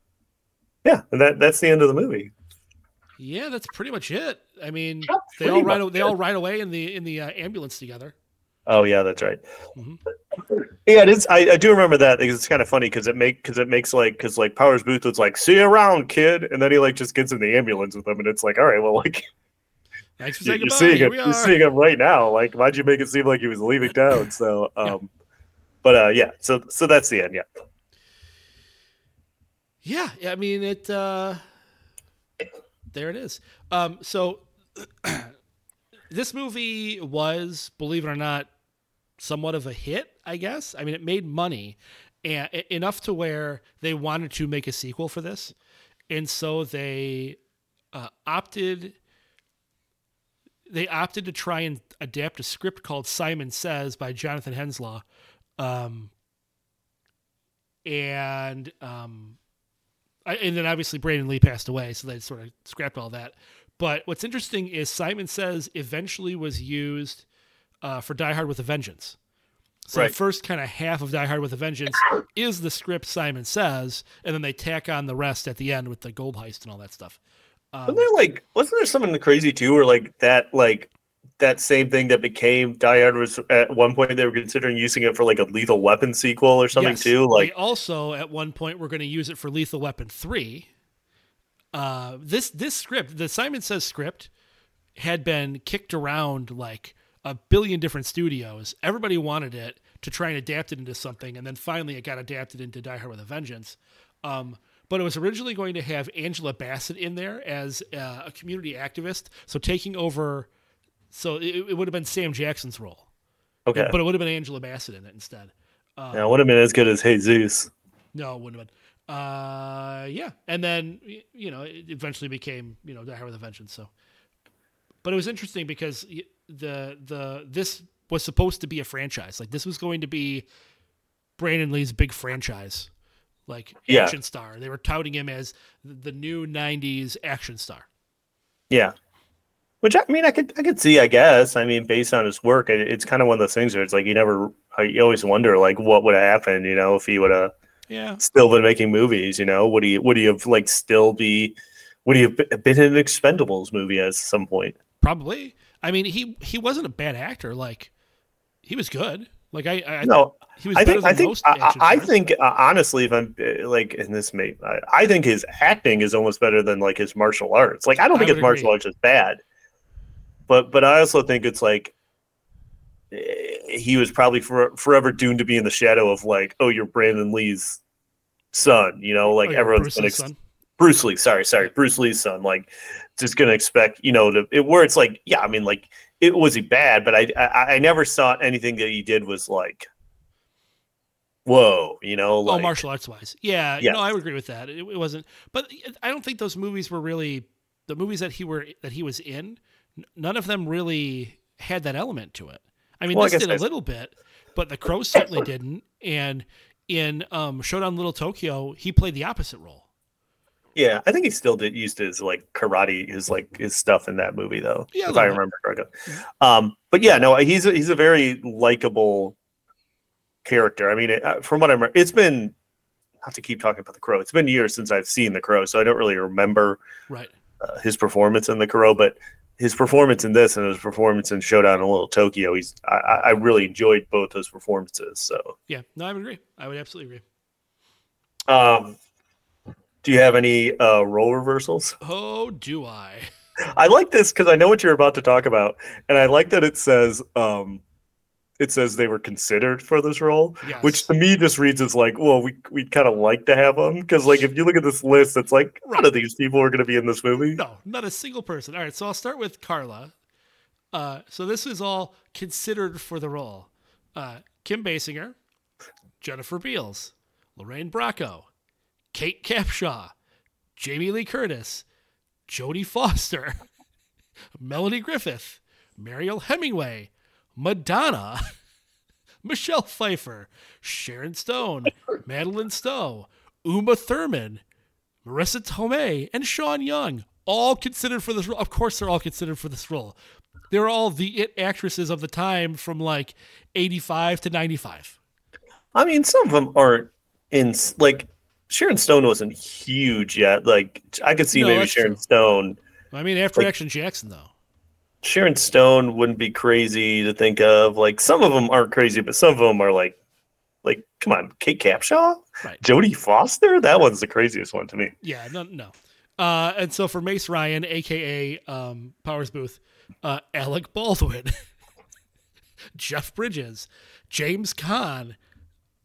yeah, and that that's the end of the movie. Yeah, that's pretty much it. I mean, That's they all ride they it. all ride away in the in the uh, ambulance together. Oh yeah, that's right. Mhm. Yeah, it is. I, I do remember that it's kind of funny because it make because it makes like because like Powers Boothe was like, "See you around, kid," and then he like just gets in the ambulance with them, and it's like, all right, well, like Thanks for you're, saying you're seeing him, you're seeing him right now. Like, why'd you make it seem like he was leaving town? So, um, but uh, yeah, so so that's the end. Yeah, Yeah, I mean it. uh There it is. Um, so this movie was, believe it or not, somewhat of a hit. I guess. I mean, it made money, and enough to where they wanted to make a sequel for this, and so they uh, opted. They opted to try and adapt a script called Simon Says by Jonathan Hensleigh. Um, and um, I, and then obviously Brandon Lee passed away, so they sort of scrapped all that. But what's interesting is Simon Says eventually was used uh, for Die Hard with a Vengeance. So Right. the first kind of half of Die Hard with a Vengeance is the script Simon Says, and then they tack on the rest at the end with the gold heist and all that stuff. Um, Wasn't there like wasn't there something crazy too, where like that like that same thing that became Die Hard was at one point they were considering using it for like a Lethal Weapon sequel or something Yes, too. they Like also at one point we're going to use it for Lethal Weapon three. Uh, this this script, the Simon Says script, had been kicked around like a billion different studios. Everybody wanted it to try and adapt it into something, and then finally it got adapted into Die Hard with a Vengeance. Um, but it was originally going to have Angela Bassett in there as uh, a community activist, so taking over. So it, it would have been Sam Jackson's role, okay, but it would have been Angela Bassett in it instead. yeah, it would have been as good as Jesus. No, it wouldn't have been. Uh, yeah, and then you know it eventually became you know Die Hard with a Vengeance. So, but it was interesting because the the this was supposed to be a franchise. Like this was going to be Brandon Lee's big franchise, like Yeah. action star. They were touting him as the new '90s action star. Yeah. Which I mean, I could I could see. I guess. I mean, based on his work, it, it's kind of one of those things where it's like you never, uh, you always wonder like what would have happened, you know, if he would have Yeah, still been making movies. You know, would he would he have like still be, would he have been in an Expendables movie at some point? probably. I mean, he he wasn't a bad actor. Like he was good. Like I, I No, he was I think I think most I, I think uh, honestly, if I'm uh, like in this, may I, I think his acting is almost better than like his martial arts. Like I don't think his martial arts is bad, but but I also think it's like eh, he was probably for, forever doomed to be in the shadow of like, oh, you're Brandon Lee's son. You know, like Oh, yeah, everyone's Bruce been Lee's ex- son. Bruce Lee. Sorry, sorry, Bruce Lee's son. Like, just gonna expect you know to it, where it's like, yeah, I mean, like, it was he bad, but I, I I never saw anything that he did was like, whoa, you know, like oh, martial arts wise, yeah, Yes. no, I would agree with that. It, it wasn't, but I don't think those movies were really the movies that he were that he was in. None of them really had that element to it. I mean, Well, I this guess did a little bit, but the Crow certainly didn't. And in um, Showdown Little Tokyo, he played the opposite role. Yeah, I think he still did used his like karate, his like his stuff in that movie though, Yeah, if I remember correctly. Um, but yeah, no, he's a, he's a very likable character. I mean, it, uh, from what I remember, it's been not to keep talking about the Crow. It's been years since I've seen the Crow, so I don't really remember Right. uh, his performance in the Crow, but his performance in this and his performance in Showdown in Little Tokyo, he's I, I I really enjoyed both those performances. So, Yeah. No, I would agree. I would absolutely agree. um, do you have any uh, role reversals? Oh, do I? I like this because I know what you're about to talk about, and I like that it says um, it says they were considered for this role, Yes. which to me just reads as like, well, we we kind of like to have them because like if you look at this list, it's like none of these people are going to be in this movie. No, not a single person. All right, so I'll start with Carla. Uh, so this is all considered for the role. Uh, Kim Basinger, Jennifer Beals, Lorraine Bracco, Kate Capshaw, Jamie Lee Curtis, Jodie Foster, Melanie Griffith, Mariel Hemingway, Madonna, Michelle Pfeiffer, Sharon Stone, Madeleine Stowe, Uma Thurman, Marisa Tomei, and Sean Young, all considered for this role. Of course, they're all considered for this role. They're all the it actresses of the time from like 85 to 95. I mean, some of them aren't in like Sharon Stone wasn't huge yet. Like I could see No, maybe Sharon true. Stone. I mean, after Like- Action Jackson, though. Sharon Stone wouldn't be crazy to think of. Like some of them aren't crazy, but some of them are like, like come on, Kate Capshaw, Right. Jodie Foster. That one's the craziest one to me. Yeah, no, no. Uh, and so for Mace Ryan, aka um, Powers Boothe, uh, Alec Baldwin, Jeff Bridges, James Caan.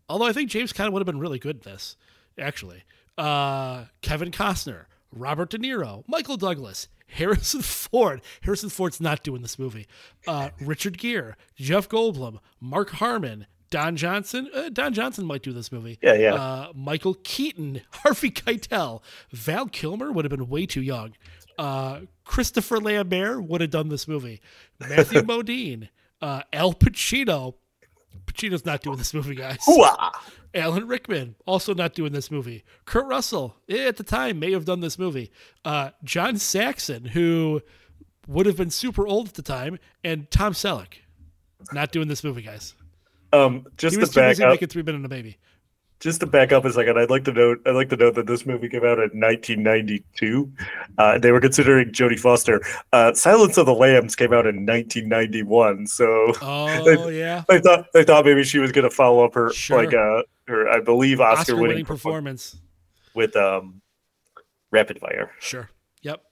Although I think James Caan would have been really good in this, actually. Uh, Kevin Costner, Robert De Niro, Michael Douglas, Harrison Ford. Harrison Ford's not doing this movie. Uh, Richard Gere, Jeff Goldblum, Mark Harmon, Don Johnson. Uh, Don Johnson might do this movie. Yeah, yeah. Uh, Michael Keaton, Harvey Keitel, Val Kilmer would have been way too young. Uh, Christopher Lambert would have done this movie. Matthew Modine, uh, Al Pacino, Pacino's not doing this movie, guys. Hooah! Alan Rickman also not doing this movie. Kurt Russell eh, at the time may have done this movie. Uh, John Saxon, who would have been super old at the time, and Tom Selleck not doing this movie, guys. Um, just He to was too back up, making Three Men and a Baby. Just to back up a second, I'd like to note I'd like to note that this movie came out in 1992. Uh, they were considering Jodie Foster. Uh, Silence of the Lambs came out in 1991, so Oh yeah, they thought they thought maybe she was going to follow up her Sure. like uh her I believe Oscar, Oscar-winning winning performance. with um Rapid Fire. Sure. Yep.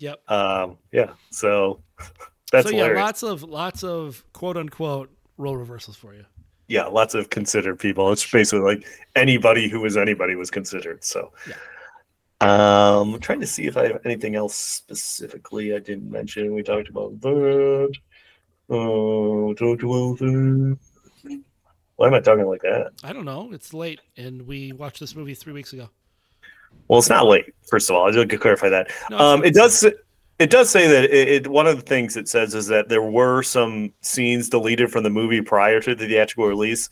Yep. Um, yeah, so that's so yeah, hilarious. lots of lots of quote unquote role reversals for you. Yeah, lots of considered people. It's basically like anybody who was anybody was considered. So, um, I'm trying to see if I have anything else specifically I didn't mention. We talked about that. Oh, talked about that. Why am I talking like that? I don't know. It's late, and we watched this movie three weeks ago. Well, it's not late. First of all, I just to clarify that. No, Um, it does. It does say that it, it. One of the things it says is that there were some scenes deleted from the movie prior to the theatrical release,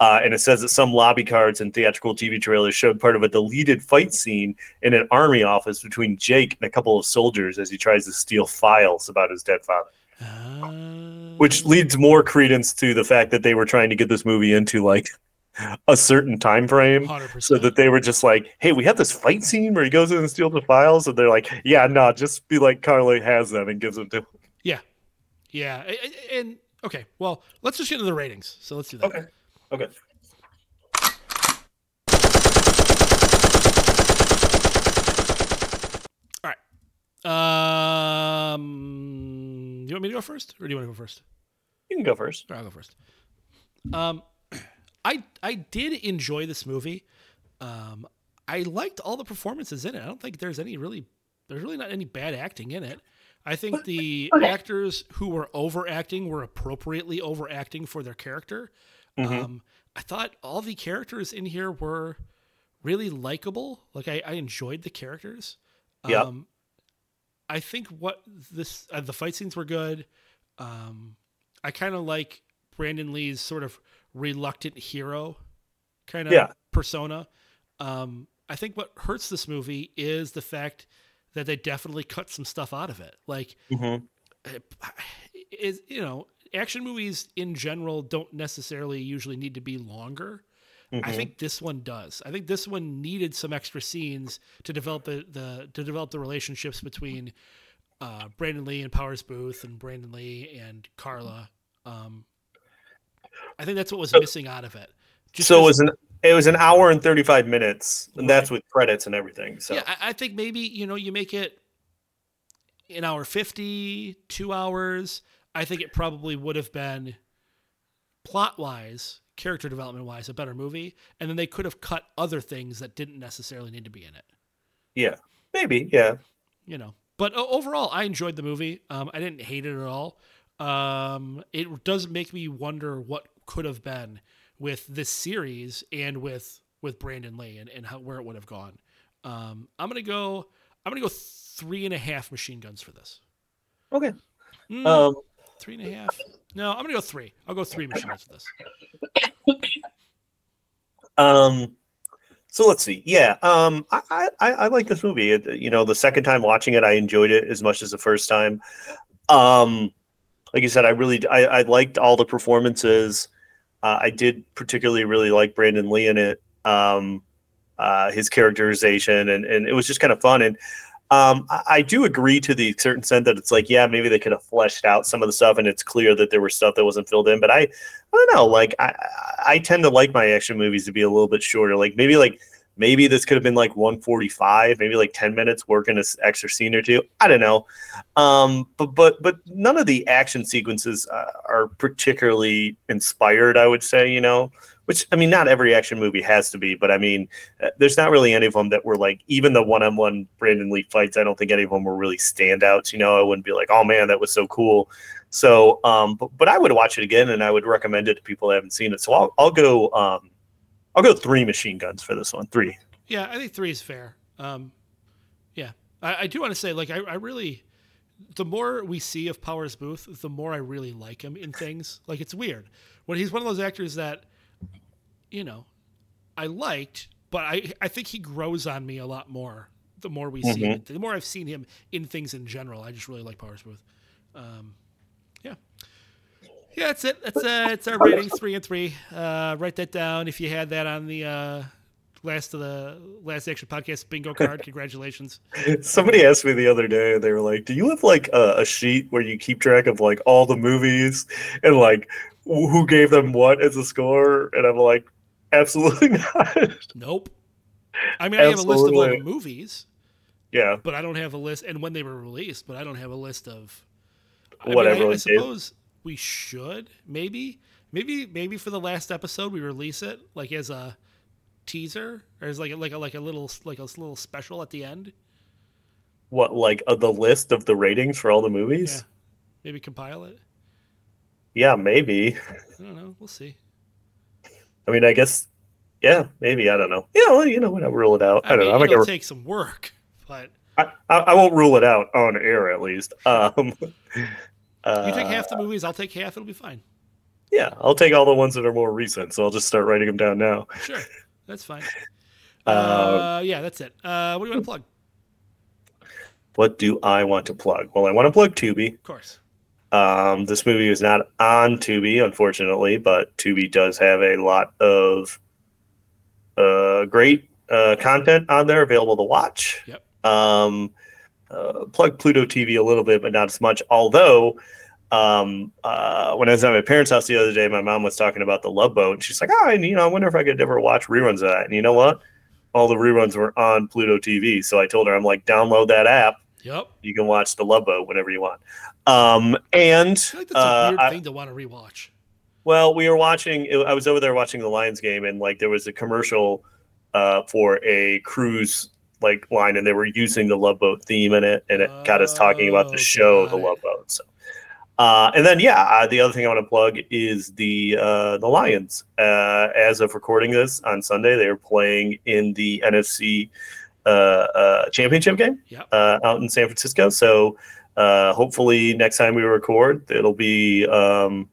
uh, and it says that some lobby cards and theatrical TV trailers showed part of a deleted fight scene in an army office between Jake and a couple of soldiers as he tries to steal files about his dead father. Uh, Which leads more credence to the fact that they were trying to get this movie into like a certain time frame. 100%. So that they were just like, "Hey, we have this fight scene where he goes in and steals the files," and they're like, "Yeah, no, just be like Carly has them and gives them to." him yeah, yeah, and okay. Well, let's just get into the ratings. So let's do that. Okay. Okay. All right. Um, do you want me to go first, or do you want to go first? You can go first. Or I'll go first. Um, I I did enjoy this movie. Um, I liked all the performances in it. I don't think there's any really there's really not any bad acting in it. I think the actors who were overacting were appropriately overacting for their character. Um, I thought all the characters in here were really likable. Like I, I enjoyed the characters. Yeah. Um, I think what this uh, the fight scenes were good. Um, I kind of like Brandon Lee's sort of reluctant hero kind of Yeah. persona. Um, I think what hurts this movie is the fact that they definitely cut some stuff out of it. Like, Mhm. is you know, action movies in general don't necessarily usually need to be longer. I think this one does. I think this one needed some extra scenes to develop the, the to develop the relationships between uh, Brandon Lee and Powers Booth and Brandon Lee and Carla. Um, I think that's what was missing out of it. Just so it was an it was an hour and thirty five minutes, and that's with credits and everything. So Yeah, I, I think maybe you know you make it an hour 50, two hours. I think it probably would have been plot wise, character development wise, a better movie, and then they could have cut other things that didn't necessarily need to be in it. yeah, maybe yeah. You know, but overall, I enjoyed the movie. Um, I didn't hate it at all. Um, it does make me wonder what could have been with this series and with with Brandon Lee and, and how where it would have gone. Um, I'm gonna go. I'm gonna go three and a half machine guns for this. Okay. Mm, Um, three and a half. No, I'm gonna go three. I'll go three machine guns for this. Um, so let's see. Yeah, um, I, I I I like this movie. It, you know, the second time watching it, I enjoyed it as much as the first time. Um, like you said, I really I, I liked all the performances. Uh, I did particularly really like Brandon Lee in it. Um, uh, his characterization and and it was just kind of fun. And um, I, I do agree to the certain extent that it's like, yeah, maybe they could have fleshed out some of the stuff, and it's clear that there was stuff that wasn't filled in. But I, I don't know. Like I, I tend to like my action movies to be a little bit shorter. Like maybe like maybe this could have been like 145, maybe like 10 minutes working this extra scene or two. I don't know. Um, but but but none of the action sequences uh, are particularly inspired. I would say, you know, which I mean, not every action movie has to be, but I mean, uh, there's not really any of them that were like even the one-on-one Brandon Lee fights. I don't think any of them were really standouts. You know, I wouldn't be like, oh man, that was so cool. So, um, but, but I would watch it again, and I would recommend it to people that haven't seen it. So I'll I'll go um, I'll go three machine guns for this one. Three. Yeah, I think three is fair. Um, yeah, I, I do want to say, like, I, I really the more we see of Powers Boothe, the more I really like him in things. Like it's weird when he's one of those actors that, you know, I liked, but I I think he grows on me a lot more the more we see him. The more I've seen him in things in general, I just really like Powers Boothe. Um. Yeah, that's it. That's uh, it's our ratings, three and three. Uh, write that down if you had that on the uh, last of the last action podcast bingo card. Congratulations. Somebody asked me the other day, they were like, "Do you have like a, a sheet where you keep track of like all the movies and like who gave them what as a score?" And I'm like, "Absolutely not." Nope. I mean, I have a list of all the movies, yeah, but I don't have a list and when they were released. But I don't have a list of I What mean, I- I, suppose we should maybe, maybe, maybe for the last episode we release it like as a teaser or as like a, like a, like a little like a little special at the end. what like uh, the list of the ratings for all the Yeah. movies? Maybe compile it. Yeah, maybe. I don't know. We'll see. I mean, I guess. Yeah, maybe. I don't know. You know, you know, we'll rule it out. I, don't mean, know. I'm it'll gonna, take some work, but I, I, I won't rule it out on air at least. Um, you take uh, half the movies, I'll take half. It'll be fine. Yeah, I'll take all the ones that are more recent. So I'll just start writing them down now. Sure, that's fine. Uh, Uh, yeah, that's it. Uh, what do you want to plug? What do I want to plug? Well, I want to plug Tubi. Of course. Um, this movie is not on Tubi, unfortunately, but Tubi does have a lot of uh, great uh, content on there available to watch. Yep. Um, uh, plug Pluto TV a little bit, but not as much. Although, um, uh, when I was at my parents' house the other day, my mom was talking about the Love Boat, and she's like, "Oh, and, you know, I wonder if I could ever watch reruns of that." And you know what? All the reruns were on Pluto TV, so I told her, "I'm like, download that app." Yep. you can watch the Love Boat whenever you want. Um, and I feel like that's a uh, weird I- thing to want to rewatch. well, we were watching. I was over there watching the Lions game, and like there was a commercial uh, for a cruise like line, and they were using the Love Boat theme in it, and it got us talking about Oh, the show, got the. Love Boat. So. Uh, and then, yeah, uh, the other thing I want to plug is the uh, the Lions. Uh, as of recording this on Sunday, they are playing in the NFC uh, uh, championship game Yep. uh, out in San Francisco. So uh, hopefully next time we record, it'll be um,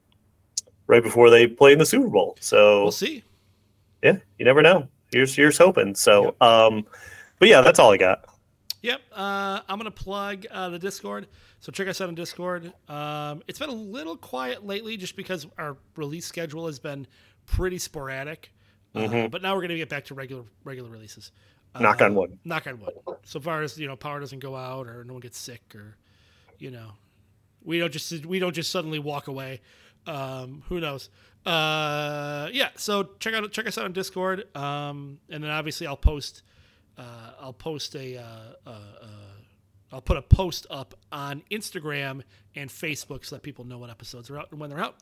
right before they play in the Super Bowl. So We'll see. yeah, you never know. Here's here's hoping. So, um, but yeah, that's all I got. Yep. Uh, I'm gonna plug uh, the Discord. So check us out on Discord. Um, it's been a little quiet lately, just because our release schedule has been pretty sporadic. Uh, Mhm. but now we're gonna get back to regular regular releases. Knock on Uh, wood. Knock on wood. So far as you know, power doesn't go out, or no one gets sick, or you know, we don't just we don't just suddenly walk away. Um, who knows? Uh, yeah. So check out check us out on Discord. Um, and then obviously I'll post uh, I'll post a uh, uh, uh, I'll put a post up on Instagram and Facebook so that people know what episodes are out and when they're out.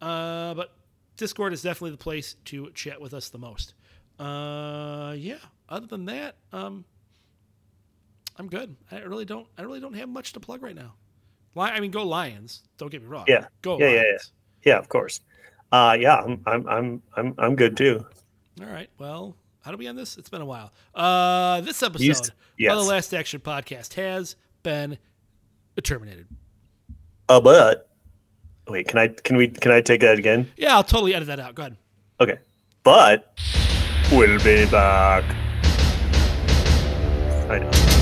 Uh, but Discord is definitely the place to chat with us the most. Uh, yeah. Other than that, um, I'm good. I really don't. I really don't have much to plug right now. I mean, go Lions. Don't get me wrong. Yeah. Go Yeah, yeah, yeah. Lions. Yeah, of course. Uh, yeah, I'm I'm I'm I'm I'm good too. All right. Well, how do we end this? It's been a while. Uh, this episode Used- yes. of the Last Action Podcast has been terminated. Uh, but wait, can I can we can I take that again? Yeah, I'll totally edit that out. Go ahead. Okay, but we'll be back. I know.